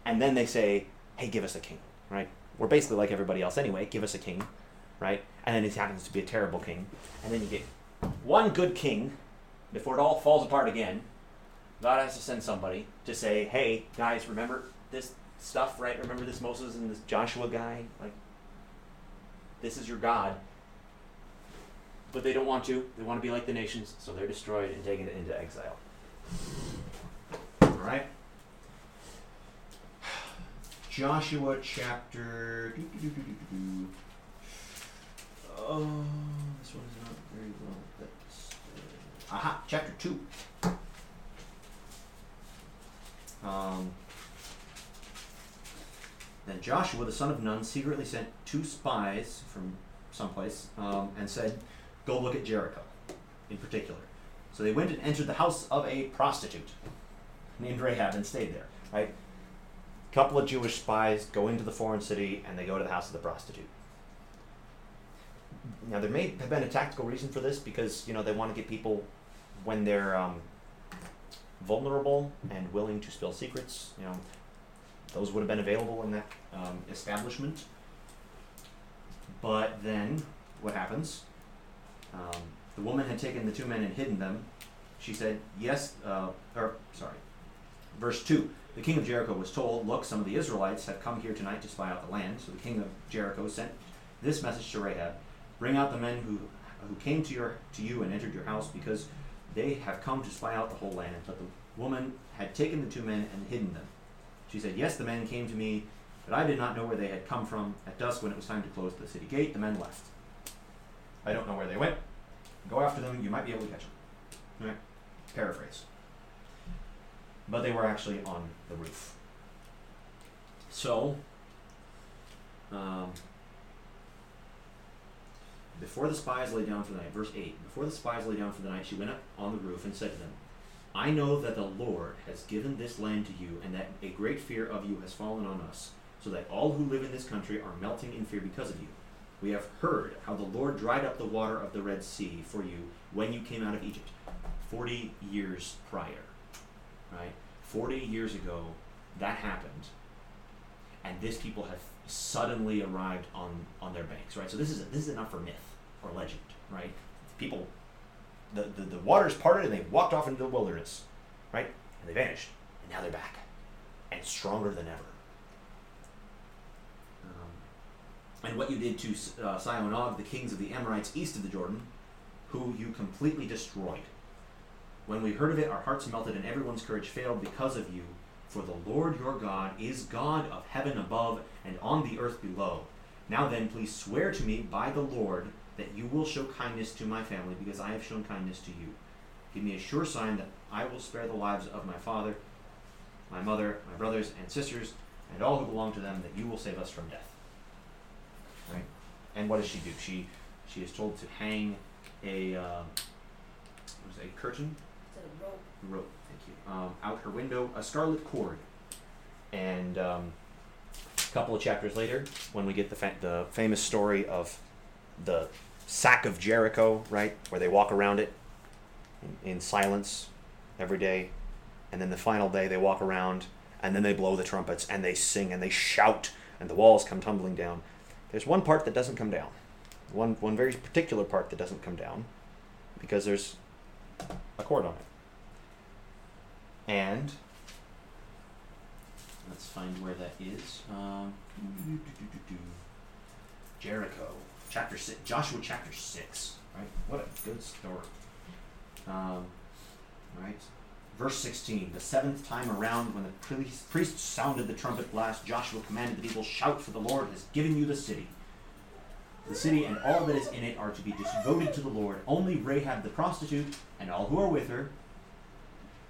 and then they say, "Hey, give us a king." Right? We're basically like everybody else anyway. Give us a king, right? And then it happens to be a terrible king, and then you get one good king before it all falls apart again. God has to send somebody to say, "Hey, guys, remember this stuff, right? Remember this Moses and this Joshua guy? Like, this is your God." But they don't want to. They want to be like the nations, so they're destroyed and taken into exile. Right. Joshua chapter. Oh, this one is not very well. That's, uh, aha, chapter two. Um, then Joshua, the son of Nun, secretly sent two spies from someplace um, and said, Go look at Jericho in particular. So they went and entered the house of a prostitute named Rahab and stayed there. Right? Couple of Jewish spies go into the foreign city and they go to the house of the prostitute. Now there may have been a tactical reason for this because you know they want to get people when they're um, vulnerable and willing to spill secrets. You know, those would have been available in that um, establishment. But then, what happens? Um, the woman had taken the two men and hidden them. She said, "Yes," uh, or sorry, verse two. The king of Jericho was told, "Look, some of the Israelites have come here tonight to spy out the land." So the king of Jericho sent this message to Rahab: "Bring out the men who who came to your to you and entered your house, because they have come to spy out the whole land." But the woman had taken the two men and hidden them. She said, Yes, the men came to me, but I did not know where they had come from. At dusk, when it was time to close the city gate, the men left. I don't know where they went. Go after them, you might be able to catch them. Right? Paraphrase. But they were actually on the roof. So, um, before the spies lay down for the night, verse 8, before the spies lay down for the night, she went up on the roof and said to them, I know that the Lord has given this land to you, and that a great fear of you has fallen on us, so that all who live in this country are melting in fear because of you. We have heard how the Lord dried up the water of the Red Sea for you when you came out of Egypt, 40 years prior. Right? 40 years ago, that happened, and this people have suddenly arrived on, on their banks. Right? So this is this is enough for myth or legend. Right? People the, the, the waters parted and they walked off into the wilderness, right? And they vanished. And now they're back. And stronger than ever. Um, and what you did to uh, Sihon and Og, the kings of the Amorites east of the Jordan, who you completely destroyed. When we heard of it, our hearts melted and everyone's courage failed because of you. For the Lord your God is God of heaven above and on the earth below. Now then, please swear to me by the Lord that you will show kindness to my family because I have shown kindness to you. Give me a sure sign that I will spare the lives of my father, my mother, my brothers and sisters, and all who belong to them, that you will save us from death. Right? and what does she do? She she is told to hang a uh, it, a curtain rope, thank you, um, out her window, a scarlet cord. And um, a couple of chapters later, when we get the fa- the famous story of the sack of Jericho, right, where they walk around it in, in silence every day, and then the final day they walk around, and then they blow the trumpets and they sing and they shout, and the walls come tumbling down. There's one part that doesn't come down, one one very particular part that doesn't come down, because there's a cord on it. And let's find where that is. Um, Jericho, chapter six, Joshua chapter six. Right, what a good story. Um, right, verse sixteen. The seventh time around, when the priest, sounded the trumpet blast, Joshua commanded the people, "Shout, for the Lord has given you the city." The city and all that is in it are to be devoted to the Lord. Only Rahab the prostitute and all who are with her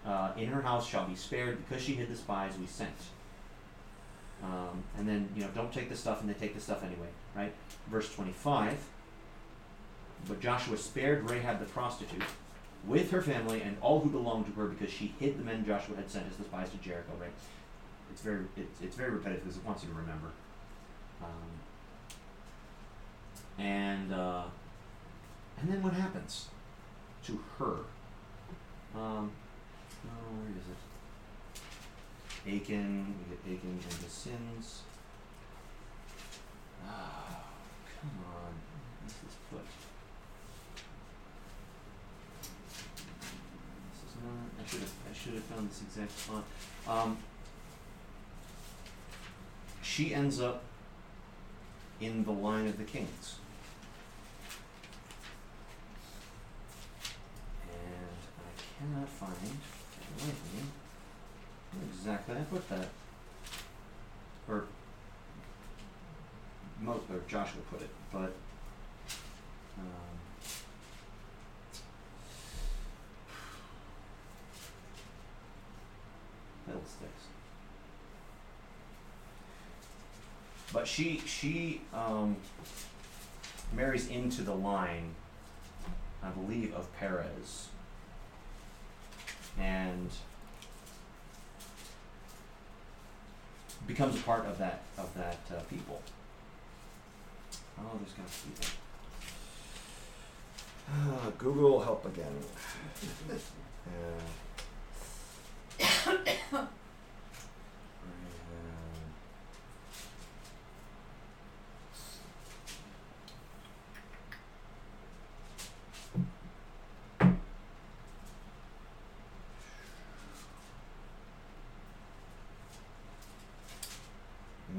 uh, in her house shall be spared because she hid the spies we sent. Um, and then, you know, don't take the stuff, and they take the stuff anyway, right? Verse 25. But Joshua spared Rahab the prostitute with her family and all who belonged to her because she hid the men Joshua had sent as the spies to Jericho, right? It's very, it's, it's very repetitive because it wants you to remember. Um, and, uh, and then what happens to her? Um, Oh, where is it? Achan, we get Achan and his sins. Ah, come on. This is put. This is not. I should have. I should have found this exact spot. Um. She ends up in the line of the kings. And I cannot find exactly I put that. Or Mo or Joshua put it, but um. But she she um, marries into the line, I believe, of Perez and becomes a part of that of that uh, people. Oh, there's got to be that. Uh, Google help again. uh,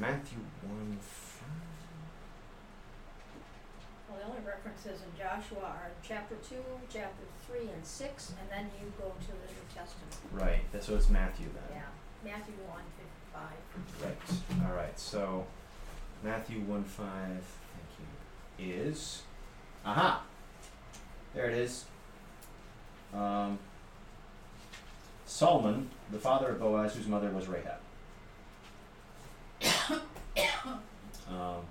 Matthew one five. Well, the only references in Joshua are chapter two, chapter three, and six, and then you go to the New Testament. Right. That's so it's Matthew then. Yeah, Matthew one fifty-five. Right. All right. So Matthew one five. Thank you. Is aha. There it is. Um, Solomon, the father of Boaz, whose mother was Rahab. um,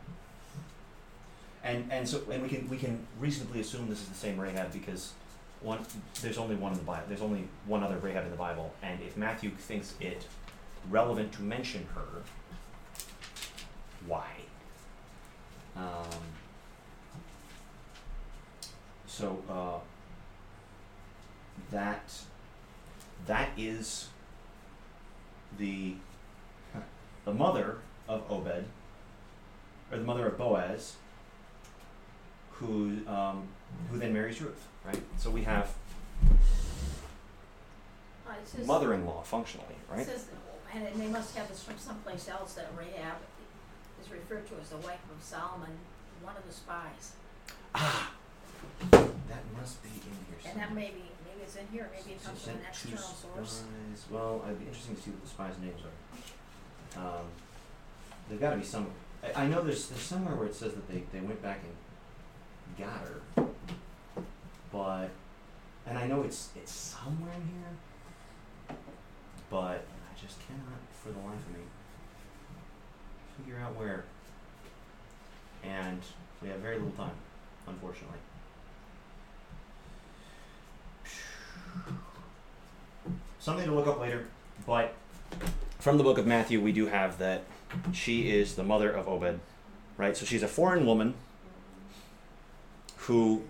and so and we can we can reasonably assume this is the same Rahab because one there's only one in the Bible. There's only one other Rahab in the Bible, and if Matthew thinks it relevant to mention her, why? Um, so uh, that that is the the mother of Obed, or the mother of Boaz, who um, who then marries Ruth, right? So we have Uh, says, mother-in-law functionally, right? says, and they must have this from someplace else that Rahab is referred to as the wife of Solomon, one of the spies. Ah, that must be in here. And that somewhere. may be, maybe it's in here, maybe it So comes from an external source. Well, it'd be interesting to see what the spies' names are. Um, there's got to be some. I, I know there's there's somewhere where it says that they, they went back and got her, but and I know it's it's somewhere in here, but I just cannot for the life of me figure out where. And We have very little time, unfortunately. Something to look up later, but from the book of Matthew, we do have that she is the mother of Obed, right? So she's a foreign woman who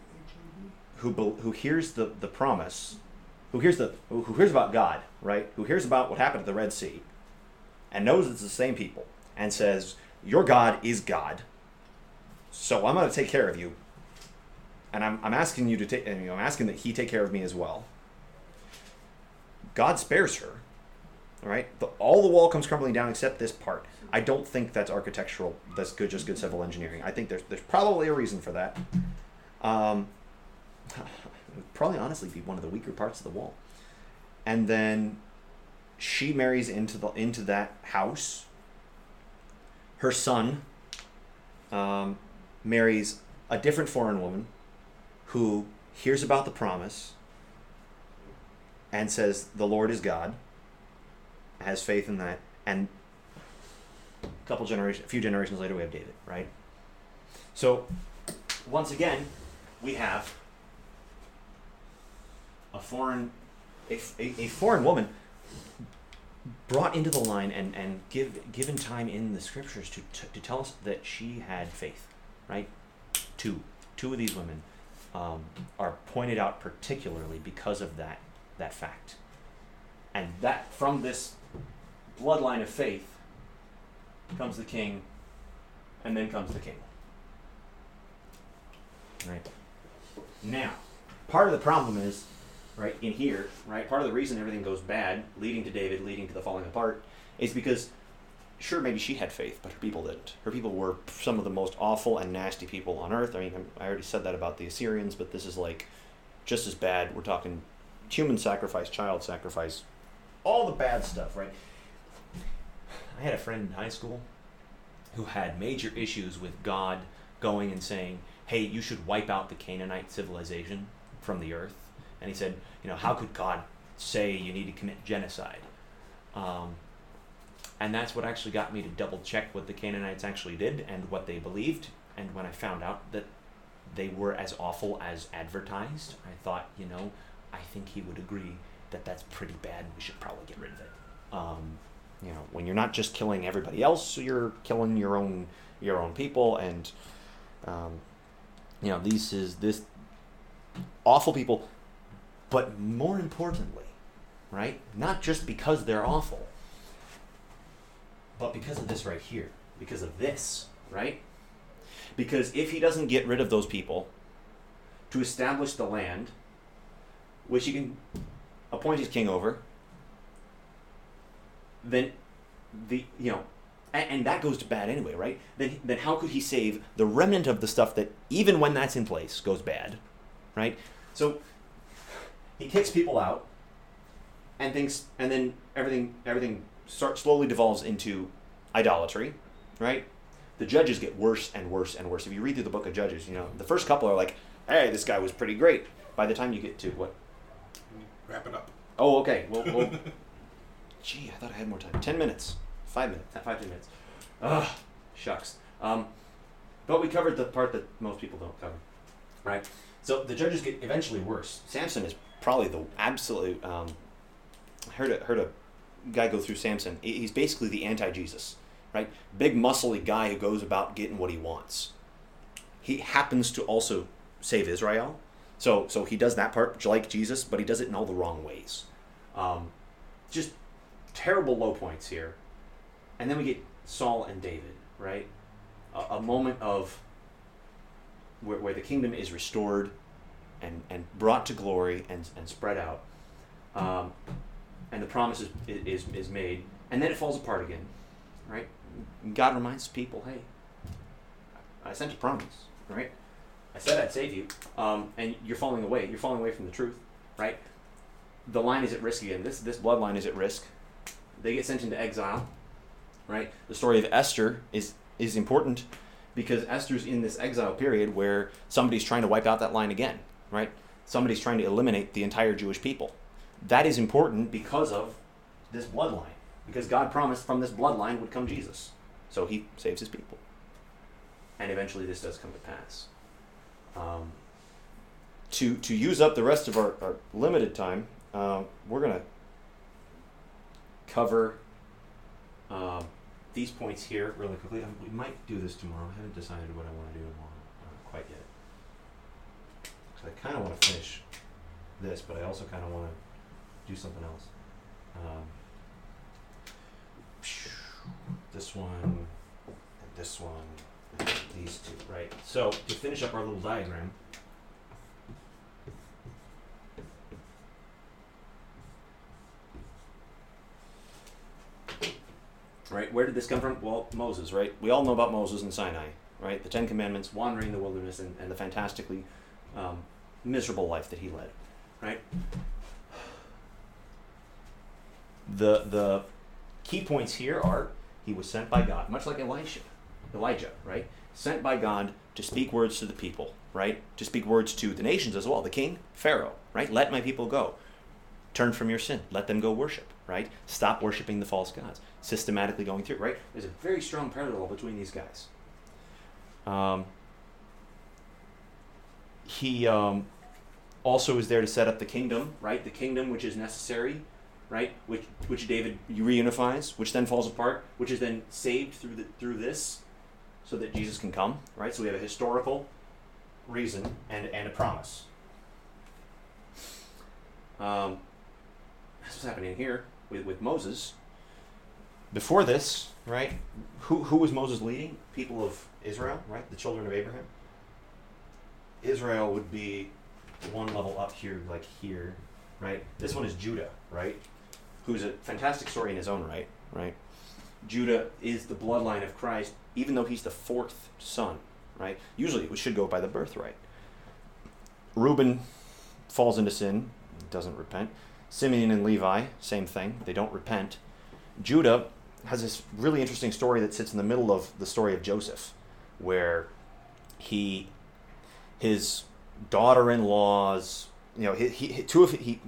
who who hears the, the promise, who hears the who hears about God, right? Who hears about what happened at the Red Sea, and knows it's the same people, and says, "Your God is God, so I'm going to take care of you, and I'm, I'm asking you to take, you know, I'm asking that He take care of me as well." God spares her, all right? The, all the wall comes crumbling down except this part. I don't think that's architectural. That's good, just good civil engineering. I think there's there's probably a reason for that. Um, probably honestly be one of the weaker parts of the wall. And then she marries into the into that house. Her son um, marries a different foreign woman who hears about the promise and says the Lord is God, has faith in that, and a couple generations, a few generations later, we have David, right? So, once again, we have a foreign, a, a, a foreign woman brought into the line and, and give, given time in the scriptures to, to, to tell us that she had faith, right? Two, two of these women um, are pointed out particularly because of that, that fact. And that, from this bloodline of faith, comes the king, and then comes the king. Right? Now, part of the problem is, right, in here, right, part of the reason everything goes bad, leading to David, leading to the falling apart, is because, sure, maybe she had faith, but her people didn't. Her people were some of the most awful and nasty people on earth. I mean, I already said that about the Assyrians, but this is like just as bad. We're talking human sacrifice, child sacrifice, all the bad stuff, right? I had a friend in high school who had major issues with God going and saying, hey, you should wipe out the Canaanite civilization from the earth. And he said, you know, how could God say you need to commit genocide? Um, and that's what actually got me to double check what the Canaanites actually did and what they believed. And when I found out that they were as awful as advertised, I thought, you know, I think he would agree that that's pretty bad we should probably get rid of it. Um, you know, when you're not just killing everybody else, you're killing your own your own people, and um, you know, these is this awful people, but more importantly, right? Not just because they're awful, but because of this right here, because of this, right? Because if he doesn't get rid of those people to establish the land, which he can appoint his king over, then the you know and, and, that goes to bad anyway right? Then then how could he save the remnant of the stuff that even when that's in place goes bad right? So he kicks people out and thinks and then everything everything start slowly devolves into idolatry right? The judges get worse and worse and worse. If you read through the book of judges you know the first couple are like hey this guy was pretty great. By the time you get to what? Wrap it up. oh okay. Well, well Gee, I thought I had more time. Ten minutes. Five minutes. Five, ten minutes. Ugh, shucks. Um, but we covered the part that most people don't cover. Right? So the judges get eventually worse. Samson is probably the absolute. Um, I heard a, heard a guy go through Samson. He's basically the anti Jesus. Right? Big, muscly guy who goes about getting what he wants. He happens to also save Israel. So, so he does that part like Jesus, but he does it in all the wrong ways. Um, just terrible low points here. And then we get Saul and David, right? A, a moment of where, where the kingdom is restored and, and brought to glory and, and spread out. Um, and the promise is, is, is made. And then it falls apart again, right? God reminds people, hey, I sent a promise, right? I said I'd save you, um, and you're falling away. You're falling away from the truth, right? The line is at risk again. This this bloodline is at risk they get sent into exile right? The story of esther is is important because esther's in this exile period where somebody's trying to wipe out that line again right? Somebody's trying to eliminate the entire jewish people. That is important because of this bloodline because god promised from this bloodline would come jesus. So he saves his people. And eventually this does come to pass. Um, to to use up the rest of our, our limited time, uh, we're gonna cover um, these points here really quickly. Um, we might do this tomorrow. I haven't decided what I want to do tomorrow uh, quite yet. 'Cause I kind of want to finish this, but I also kind of want to do something else. Um, this one, and this one, and these two, right? So to finish up our little diagram. Right, where did this come from? Well, Moses, right? We all know about Moses and Sinai, right? The Ten Commandments, wandering in the wilderness, and, and the fantastically um, miserable life that he led, right? The the key points here are he was sent by God, much like Elisha, Elijah, right? Sent by God to speak words to the people, right? To speak words to the nations as well, the king, Pharaoh, right? Let my people go. Turn from your sin. Let them go worship, right? Stop worshiping the false gods. Systematically going through, right? There's a very strong parallel between these guys. Um, he um, also is there to set up the kingdom, right? The kingdom which is necessary, right? Which which David reunifies, which then falls apart, which is then saved through the through this, so that Jesus can come, right? So we have a historical reason and and a promise. Um, that's what's happening here with with Moses. Before this, right? Who who was Moses leading? People of Israel, right? The children of Abraham. Israel would be one level up here, like here, right? This one is Judah, right? Who's a fantastic story in his own right, right? Judah is the bloodline of Christ, even though he's the fourth son, right? Usually it should go by the birthright. Reuben falls into sin, doesn't repent. Simeon and Levi, same thing, they don't repent. Judah has this really interesting story that sits in the middle of the story of Joseph, where he, his daughter-in-laws, you know, he, he two of he,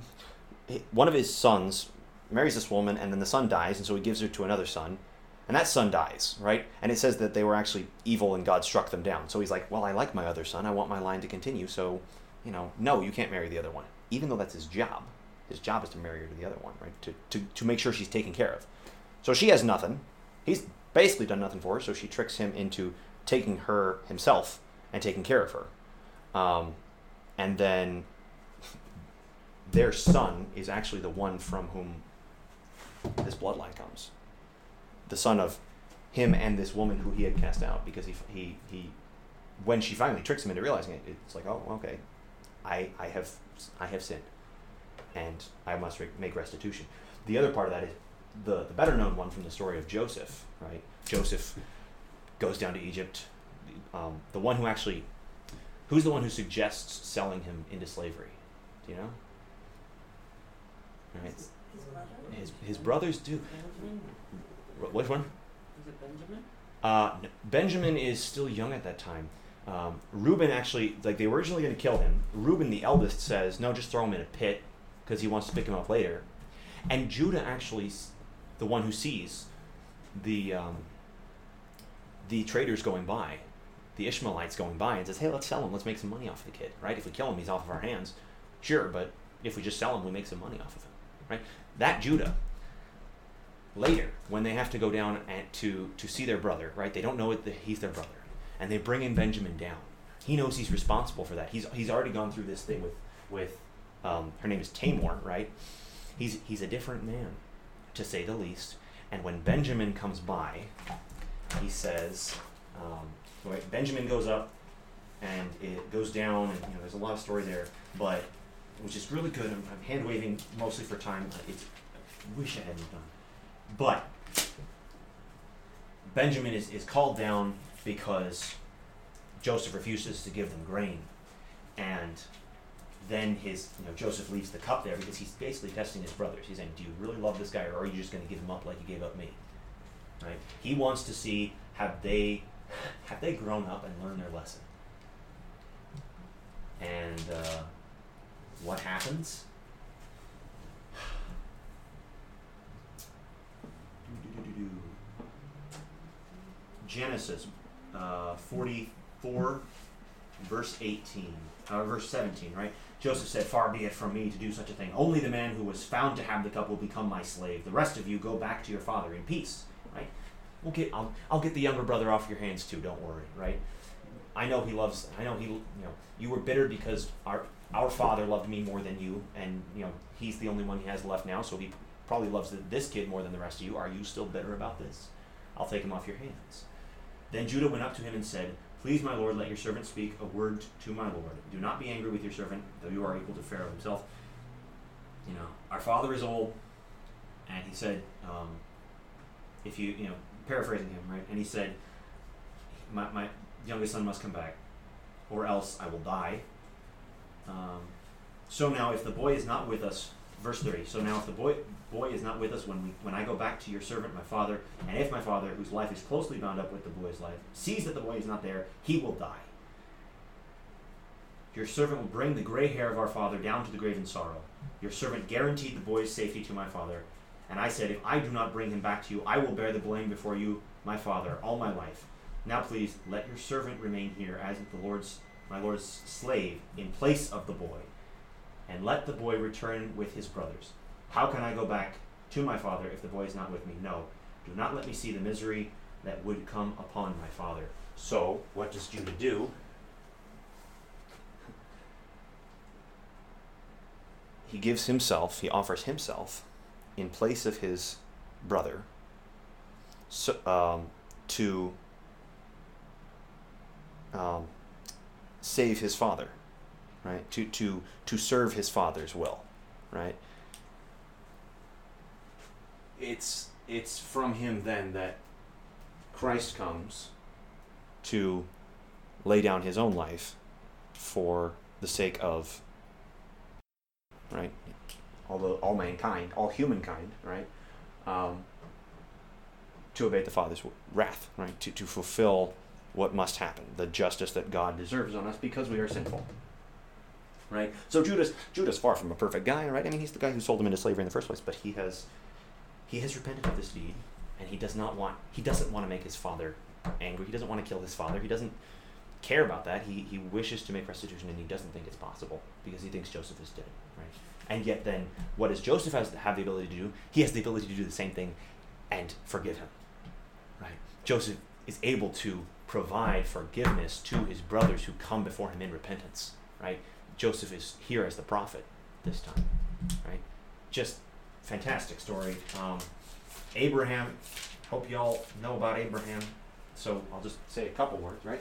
he, one of his sons marries this woman, and then the son dies, and so he gives her to another son, and that son dies, right? And it says that they were actually evil, and God struck them down. So he's like, well, I like my other son, I want my line to continue, so, you know, no, you can't marry the other one, even though that's his job. His job is to marry her to the other one, right? To to to make sure she's taken care of. So she has nothing. He's basically done nothing for her, so she tricks him into taking her himself and taking care of her. Um, and then their son is actually the one from whom this bloodline comes. The son of him and this woman who he had cast out because he, he, he when she finally tricks him into realizing it, it's like, oh, okay, I, I have I have sinned, and I must re- make restitution. The other part of that is the, the better known one from the story of Joseph, right? Joseph goes down to Egypt. Um, the one who actually, who's the one who suggests selling him into slavery? Do you know? Right. His? His his brothers do. Benjamin? Which one? Is it Benjamin? Uh, Benjamin is still young at that time. Um, Reuben actually, like they were originally going to kill him. Reuben, the eldest, says, "No, just throw him in a pit," because he wants to pick him up later. And Judah actually, the one who sees the um, the traders going by, the Ishmaelites going by, and says, "Hey, let's sell him. Let's make some money off the kid, right? If we kill him, he's off of our hands. Sure, but if we just sell him, we make some money off of him, right? That Judah." Later, when they have to go down and to to see their brother, right? They don't know that he's their brother, and they bring in Benjamin down. He knows he's responsible for that. He's he's already gone through this thing with with um, her name is Tamar, right? He's he's a different man, to say the least. And when Benjamin comes by, he says, um, right, Benjamin goes up, and it goes down, and you know there's a lot of story there, but which is really good. I'm, I'm hand waving mostly for time. It's, I wish I hadn't done. But Benjamin is, is called down because Joseph refuses to give them grain. And then his you know, Joseph leaves the cup there because he's basically testing his brothers. He's saying, Do you really love this guy or are you just gonna give him up like you gave up me? Right? He wants to see have they have they grown up and learned their lesson. And uh, what happens? Genesis uh, 44, verse 18, uh, verse 17, right? Joseph said, Far be it from me to do such a thing. Only the man who was found to have the cup will become my slave. The rest of you go back to your father in peace, right? We'll get, I'll, I'll get the younger brother off your hands too, don't worry, right? I know he loves, I know he, you know, you were bitter because our, our father loved me more than you, and, you know, he's the only one he has left now, so he probably loves this kid more than the rest of you. Are you still bitter about this? I'll take him off your hands. Then Judah went up to him and said, Please, my lord, let your servant speak a word to my lord. Do not be angry with your servant, though you are equal to Pharaoh himself. You know, our father is old, and he said, um, if you, you know, paraphrasing him, right? And he said, my, my youngest son must come back, or else I will die. Um, so now, if the boy is not with us, verse 30, so now if the boy, boy is not with us when, we, when I go back to your servant, my father, and if my father, whose life is closely bound up with the boy's life, sees that the boy is not there, he will die. Your servant will bring the gray hair of our father down to the grave in sorrow. Your servant guaranteed the boy's safety to my father. And I said, If I do not bring him back to you, I will bear the blame before you, my father, all my life. Now please let your servant remain here as the Lord's my Lord's slave in place of the boy, and let the boy return with his brothers. How can I go back to my father if the boy is not with me? No. Do not let me see the misery that would come upon my father. So, what does Judah do? He gives himself, he offers himself in place of his brother so, um, to um, save his father, right? To, to, to serve his father's will, right? It's, it's from him then that Christ comes to lay down his own life for the sake of right all the all mankind all humankind right um, to obey the father's wrath right to, to fulfill what must happen the justice that god deserves on us because we are sinful right? So judah's judah's far from a perfect guy right? I mean he's the guy who sold him into slavery in the first place but he has he has repented of this deed and he does not want he doesn't want to make his father angry. He doesn't want to kill his father. He doesn't care about that. He, he wishes to make restitution and he doesn't think it's possible because he thinks joseph is dead right? And yet then what does joseph has have the ability to do? He has the ability to do the same thing and forgive him right? Joseph is able to provide forgiveness to his brothers who come before him in repentance right joseph is here as the prophet this time right? Just fantastic story. Um, abraham hope y'all know about abraham. So i'll just say a couple words right?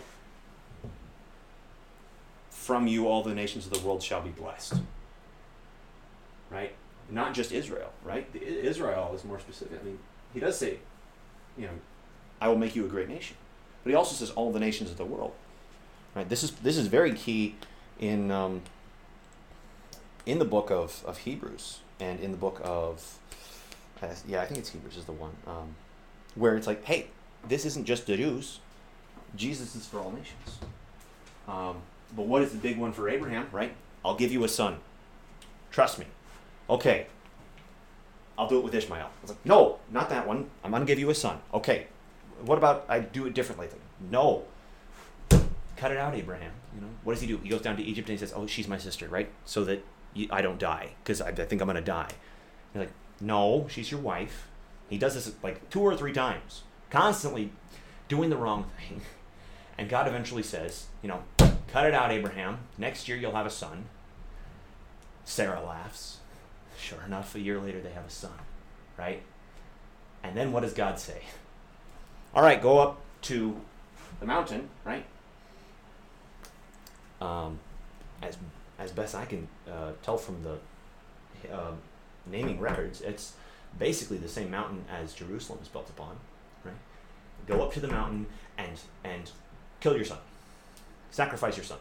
From you all the nations of the world shall be blessed right? Not just israel right? Israel is more specific. I mean he does say you know i will make you a great nation. But he also says all the nations of the world. Right? This is this is very key in um, in the book of, of hebrews and in the book of uh, yeah i think it's hebrews is the one um, where it's like hey this isn't just the jews jesus is for all nations. Um, but what is the big one for abraham right? I'll give you a son. Trust me. Okay. I'll do it with ishmael. I like no not that one. I'm to give you a son. Okay. What about i do it differently? Like, no. Cut it out abraham you know? What does he do? He goes down to egypt and he says oh she's my sister right? So that you, i don't die because I, I think i'm going to die. You're like no she's your wife. He does this like two or three times constantly doing the wrong thing. And god eventually says you know cut it out abraham. Next year you'll have a son. Sarah laughs. Sure enough a year later they have a son right? And then what does god say? All right go up to the mountain right um, as as best I can uh, tell from the uh, naming records, it's basically the same mountain as Jerusalem is built upon, right? Go up to the mountain and and kill your son, sacrifice your son,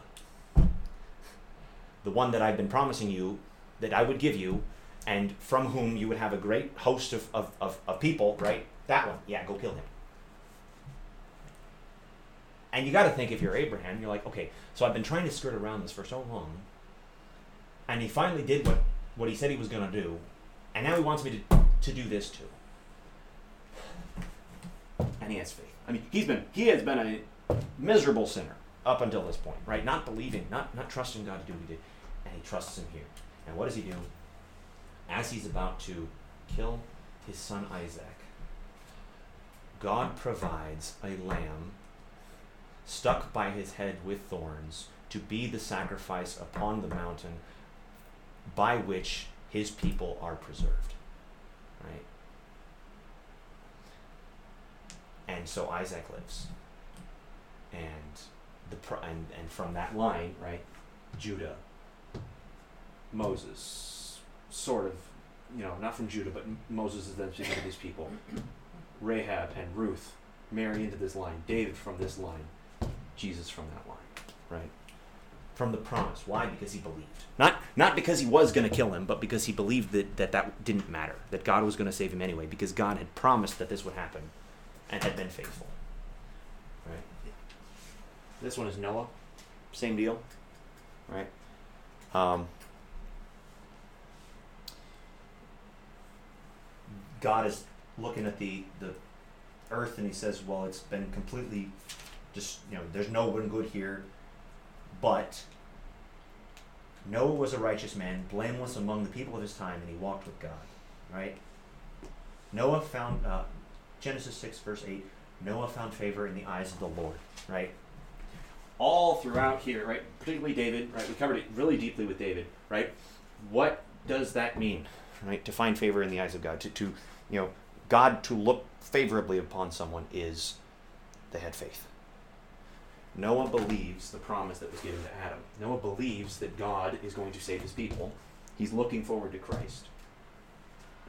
the one that I've been promising you that I would give you, and from whom you would have a great host of, of, of, of people, right? That one, yeah, go kill him. And you got to think if you're Abraham, you're like, okay, so I've been trying to skirt around this for so long, and he finally did what, what he said he was going to do, and now he wants me to, to do this too. And he has faith. I mean, he's been he has been a miserable sinner up until this point, right? Not believing, not not trusting God to do what He did, and He trusts Him here. And what does He do? As He's about to kill His son Isaac, God provides a lamb stuck by his head with thorns to be the sacrifice upon the mountain by which his people are preserved. Right? And so Isaac lives. And the and, and from that line, right, Judah, Moses, sort of, you know, not from Judah, but Moses is then speaking to these people. Rahab and Ruth marry into this line. David from this line. Jesus from that line. Right? From the promise. Why? Because he believed. Not not because he was going to kill him, but because he believed that, that that didn't matter. That God was going to save him anyway. Because God had promised that this would happen and had been faithful. Right? This one is Noah. Same deal. Right? Um, God is looking at the, the earth and he says, Well, it's been completely just, you know, there's no one good here. But Noah was a righteous man, blameless among the people of his time, and he walked with God. Right? Noah found, uh, Genesis 6, verse 8, Noah found favor in the eyes of the Lord. Right? All throughout here, right? Particularly David, right? We covered it really deeply with David, right? What does that mean, right? To find favor in the eyes of God, to, to you know, God to look favorably upon someone is they had faith. Noah believes the promise that was given to Adam. Noah believes that God is going to save his people. He's looking forward to Christ.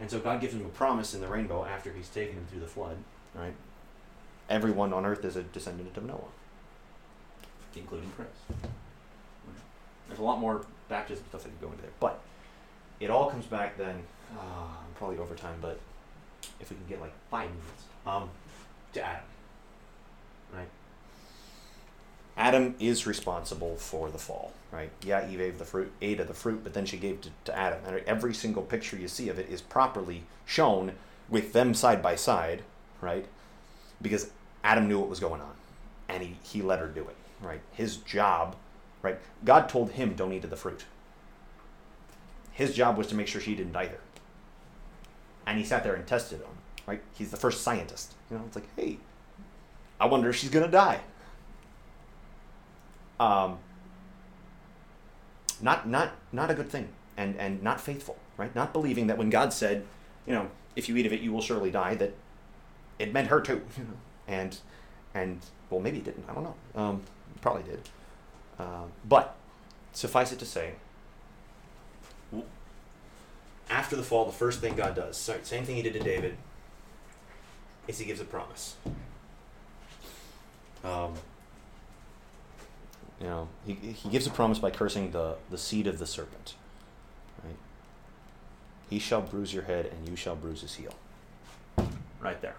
And so God gives him a promise in the rainbow after he's taken him through the flood, right? Everyone on earth is a descendant of Noah, including Christ. There's a lot more baptism stuff that can go into there. But it all comes back then, uh, probably over time, but if we can get like five minutes, um, to Adam. Right? Adam is responsible for the fall, right? Yeah, Eve ate the fruit, ate of the fruit, but then she gave to, to Adam. And every single picture you see of it is properly shown with them side by side, right? Because Adam knew what was going on, and he, he let her do it, right? His job, right? God told him, don't eat of the fruit. His job was to make sure she didn't either. And he sat there and tested him, right? He's the first scientist. You know, it's like, hey, I wonder if she's going to die. Um, not, not, not a good thing, and, and not faithful, right? Not believing that when God said, you know, if you eat of it, you will surely die, that it meant her too. You know? And, and, well, maybe it didn't. I don't know. Um, probably did. Uh, but suffice it to say, after the fall, the first thing God does, same thing He did to David, is He gives a promise. Um, you know, he, he gives a promise by cursing the, the seed of the serpent. Right? He shall bruise your head, and you shall bruise his heel. Right there.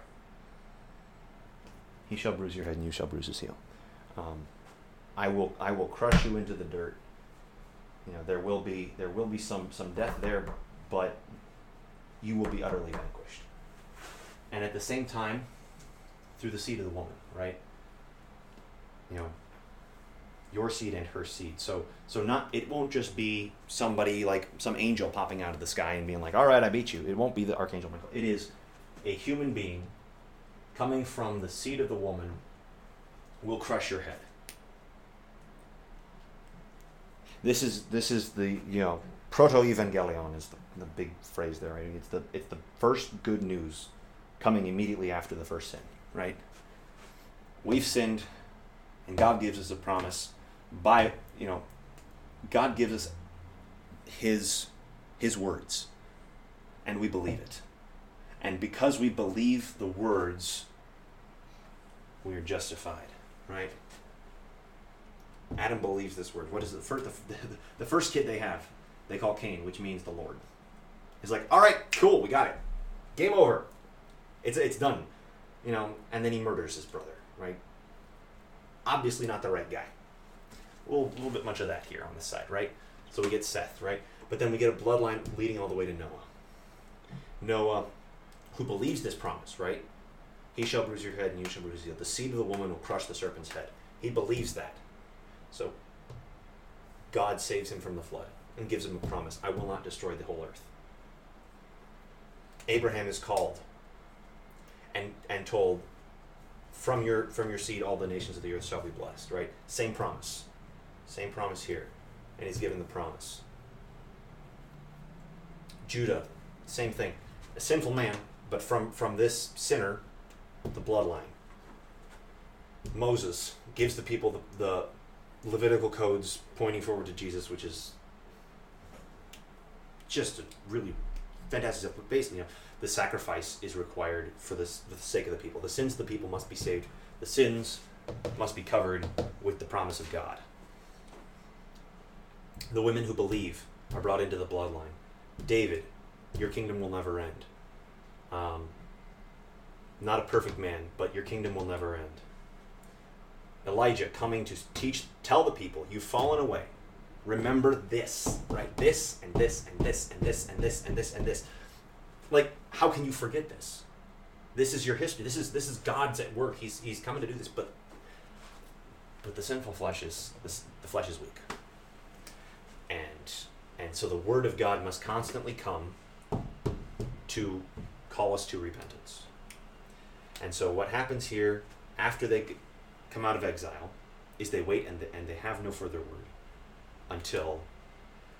He shall bruise your head, and you shall bruise his heel. Um, I will I will crush you into the dirt. You know, there will be there will be some some death there, but you will be utterly vanquished. And at the same time, through the seed of the woman, right? You know, your seed and her seed. So so not it won't just be somebody like some angel popping out of the sky and being like, "All right, I beat you." It won't be the archangel Michael. It is a human being coming from the seed of the woman will crush your head. This is this is the you know proto evangelion is the, the big phrase there. Right? It's the it's the first good news coming immediately after the first sin. Right? We've sinned, and God gives us a promise by you know God gives us his his words and we believe it. And because we believe the words we are justified right? Adam believes this word. What is the first the, the first kid they have they call Cain which means the Lord. He's like all right cool we got it. Game over. It's it's done. You know and then he murders his brother right? Obviously not the right guy a little, little bit much of that here on this side, right? So we get Seth, right? But then we get a bloodline leading all the way to Noah. Noah, who believes this promise, right? He shall bruise your head, and you shall bruise heel. The seed of the woman will crush the serpent's head. He believes that. So God saves him from the flood and gives him a promise I will not destroy the whole earth. Abraham is called and, and told, from your, from your seed, all the nations of the earth shall be blessed, right? Same promise. Same promise here. And he's given the promise. Judah, same thing. A sinful man, but from, from this sinner, the bloodline. Moses gives the people the, the Levitical codes pointing forward to Jesus, which is just a really fantastic stuff. But basically, you know, the sacrifice is required for, this, for the sake of the people. The sins of the people must be saved. The sins must be covered with the promise of God. The women who believe are brought into the bloodline. David, your kingdom will never end. Um, not a perfect man, but your kingdom will never end. Elijah coming to teach, tell the people, you've fallen away. Remember this, right? This and this and this and this and this and this and this. Like, how can you forget this? This is your history. This is this is God's at work. He's he's coming to do this, but but the sinful flesh is this, the flesh is weak, and and so the word of God must constantly come to call us to repentance. And so what happens here after they come out of exile is they wait and, and they have no further word until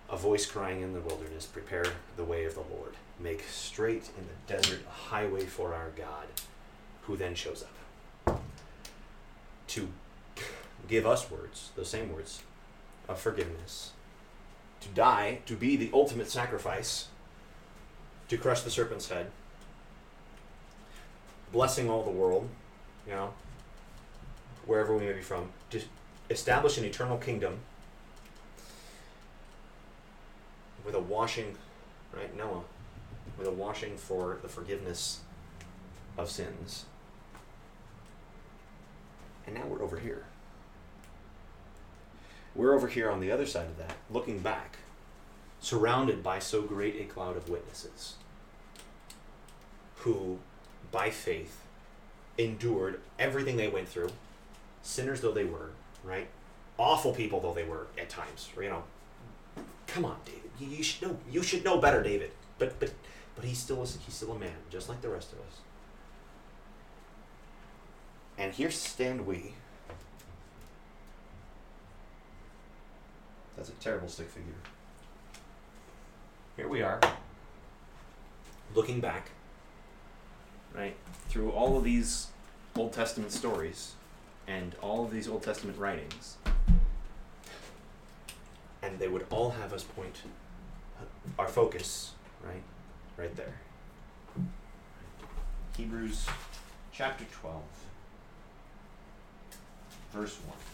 a voice crying in the wilderness, prepare the way of the Lord. Make straight in the desert a highway for our God, who then shows up to give us words, those same words of forgiveness, to die, to be the ultimate sacrifice, to crush the serpent's head, blessing all the world, you know, wherever we may be from, to establish an eternal kingdom with a washing, right? Noah, with a washing for the forgiveness of sins. And now we're over here. We're over here on the other side of that, looking back, surrounded by so great a cloud of witnesses who, by faith, endured everything they went through, sinners though they were, right? Awful people though they were at times, you know. Come on, David. You, you should know. You should know better, David. But but but he's still a, he's still a man, just like the rest of us. And here stand we. That's a terrible stick figure. Here we are, looking back, right, through all of these Old Testament stories and all of these Old Testament writings. And they would all have us point our focus, right, right there. Hebrews chapter 12, verse 1.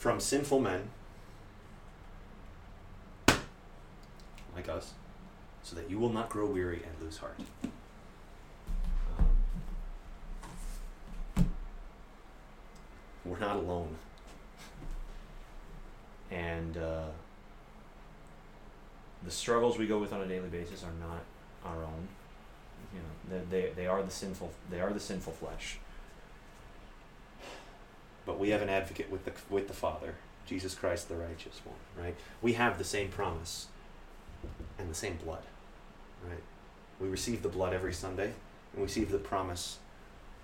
from sinful men like us, so that you will not grow weary and lose heart. Um, we're not alone. And uh, the struggles we go with on a daily basis are not our own. You know, they, they, they are the sinful they are the sinful flesh. But we have an advocate with the with the Father, Jesus Christ, the righteous one. Right? We have the same promise and the same blood. Right? We receive the blood every Sunday, and we receive the promise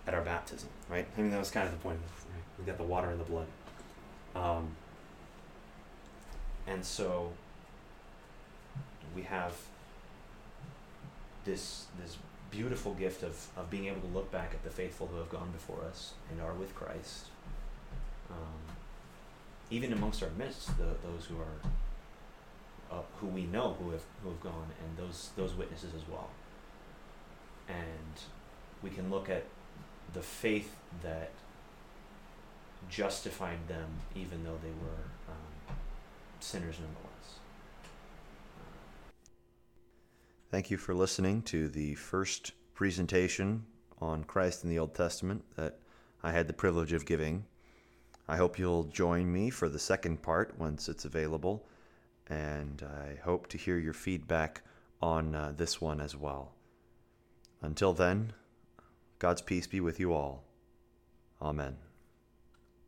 at our baptism. Right? I mean, that was kind of the point. Of right? We got the water and the blood. Um, and so we have this this beautiful gift of, of being able to look back at the faithful who have gone before us and are with Christ. Um, even amongst our midst, the, those who are uh, who we know who have who have gone, and those those witnesses as well. And we can look at the faith that justified them, even though they were um, sinners nonetheless. Thank you for listening to the first presentation on Christ in the Old Testament that I had the privilege of giving. I hope you'll join me for the second part once it's available, and I hope to hear your feedback on uh, this one as well. Until then, God's peace be with you all. Amen.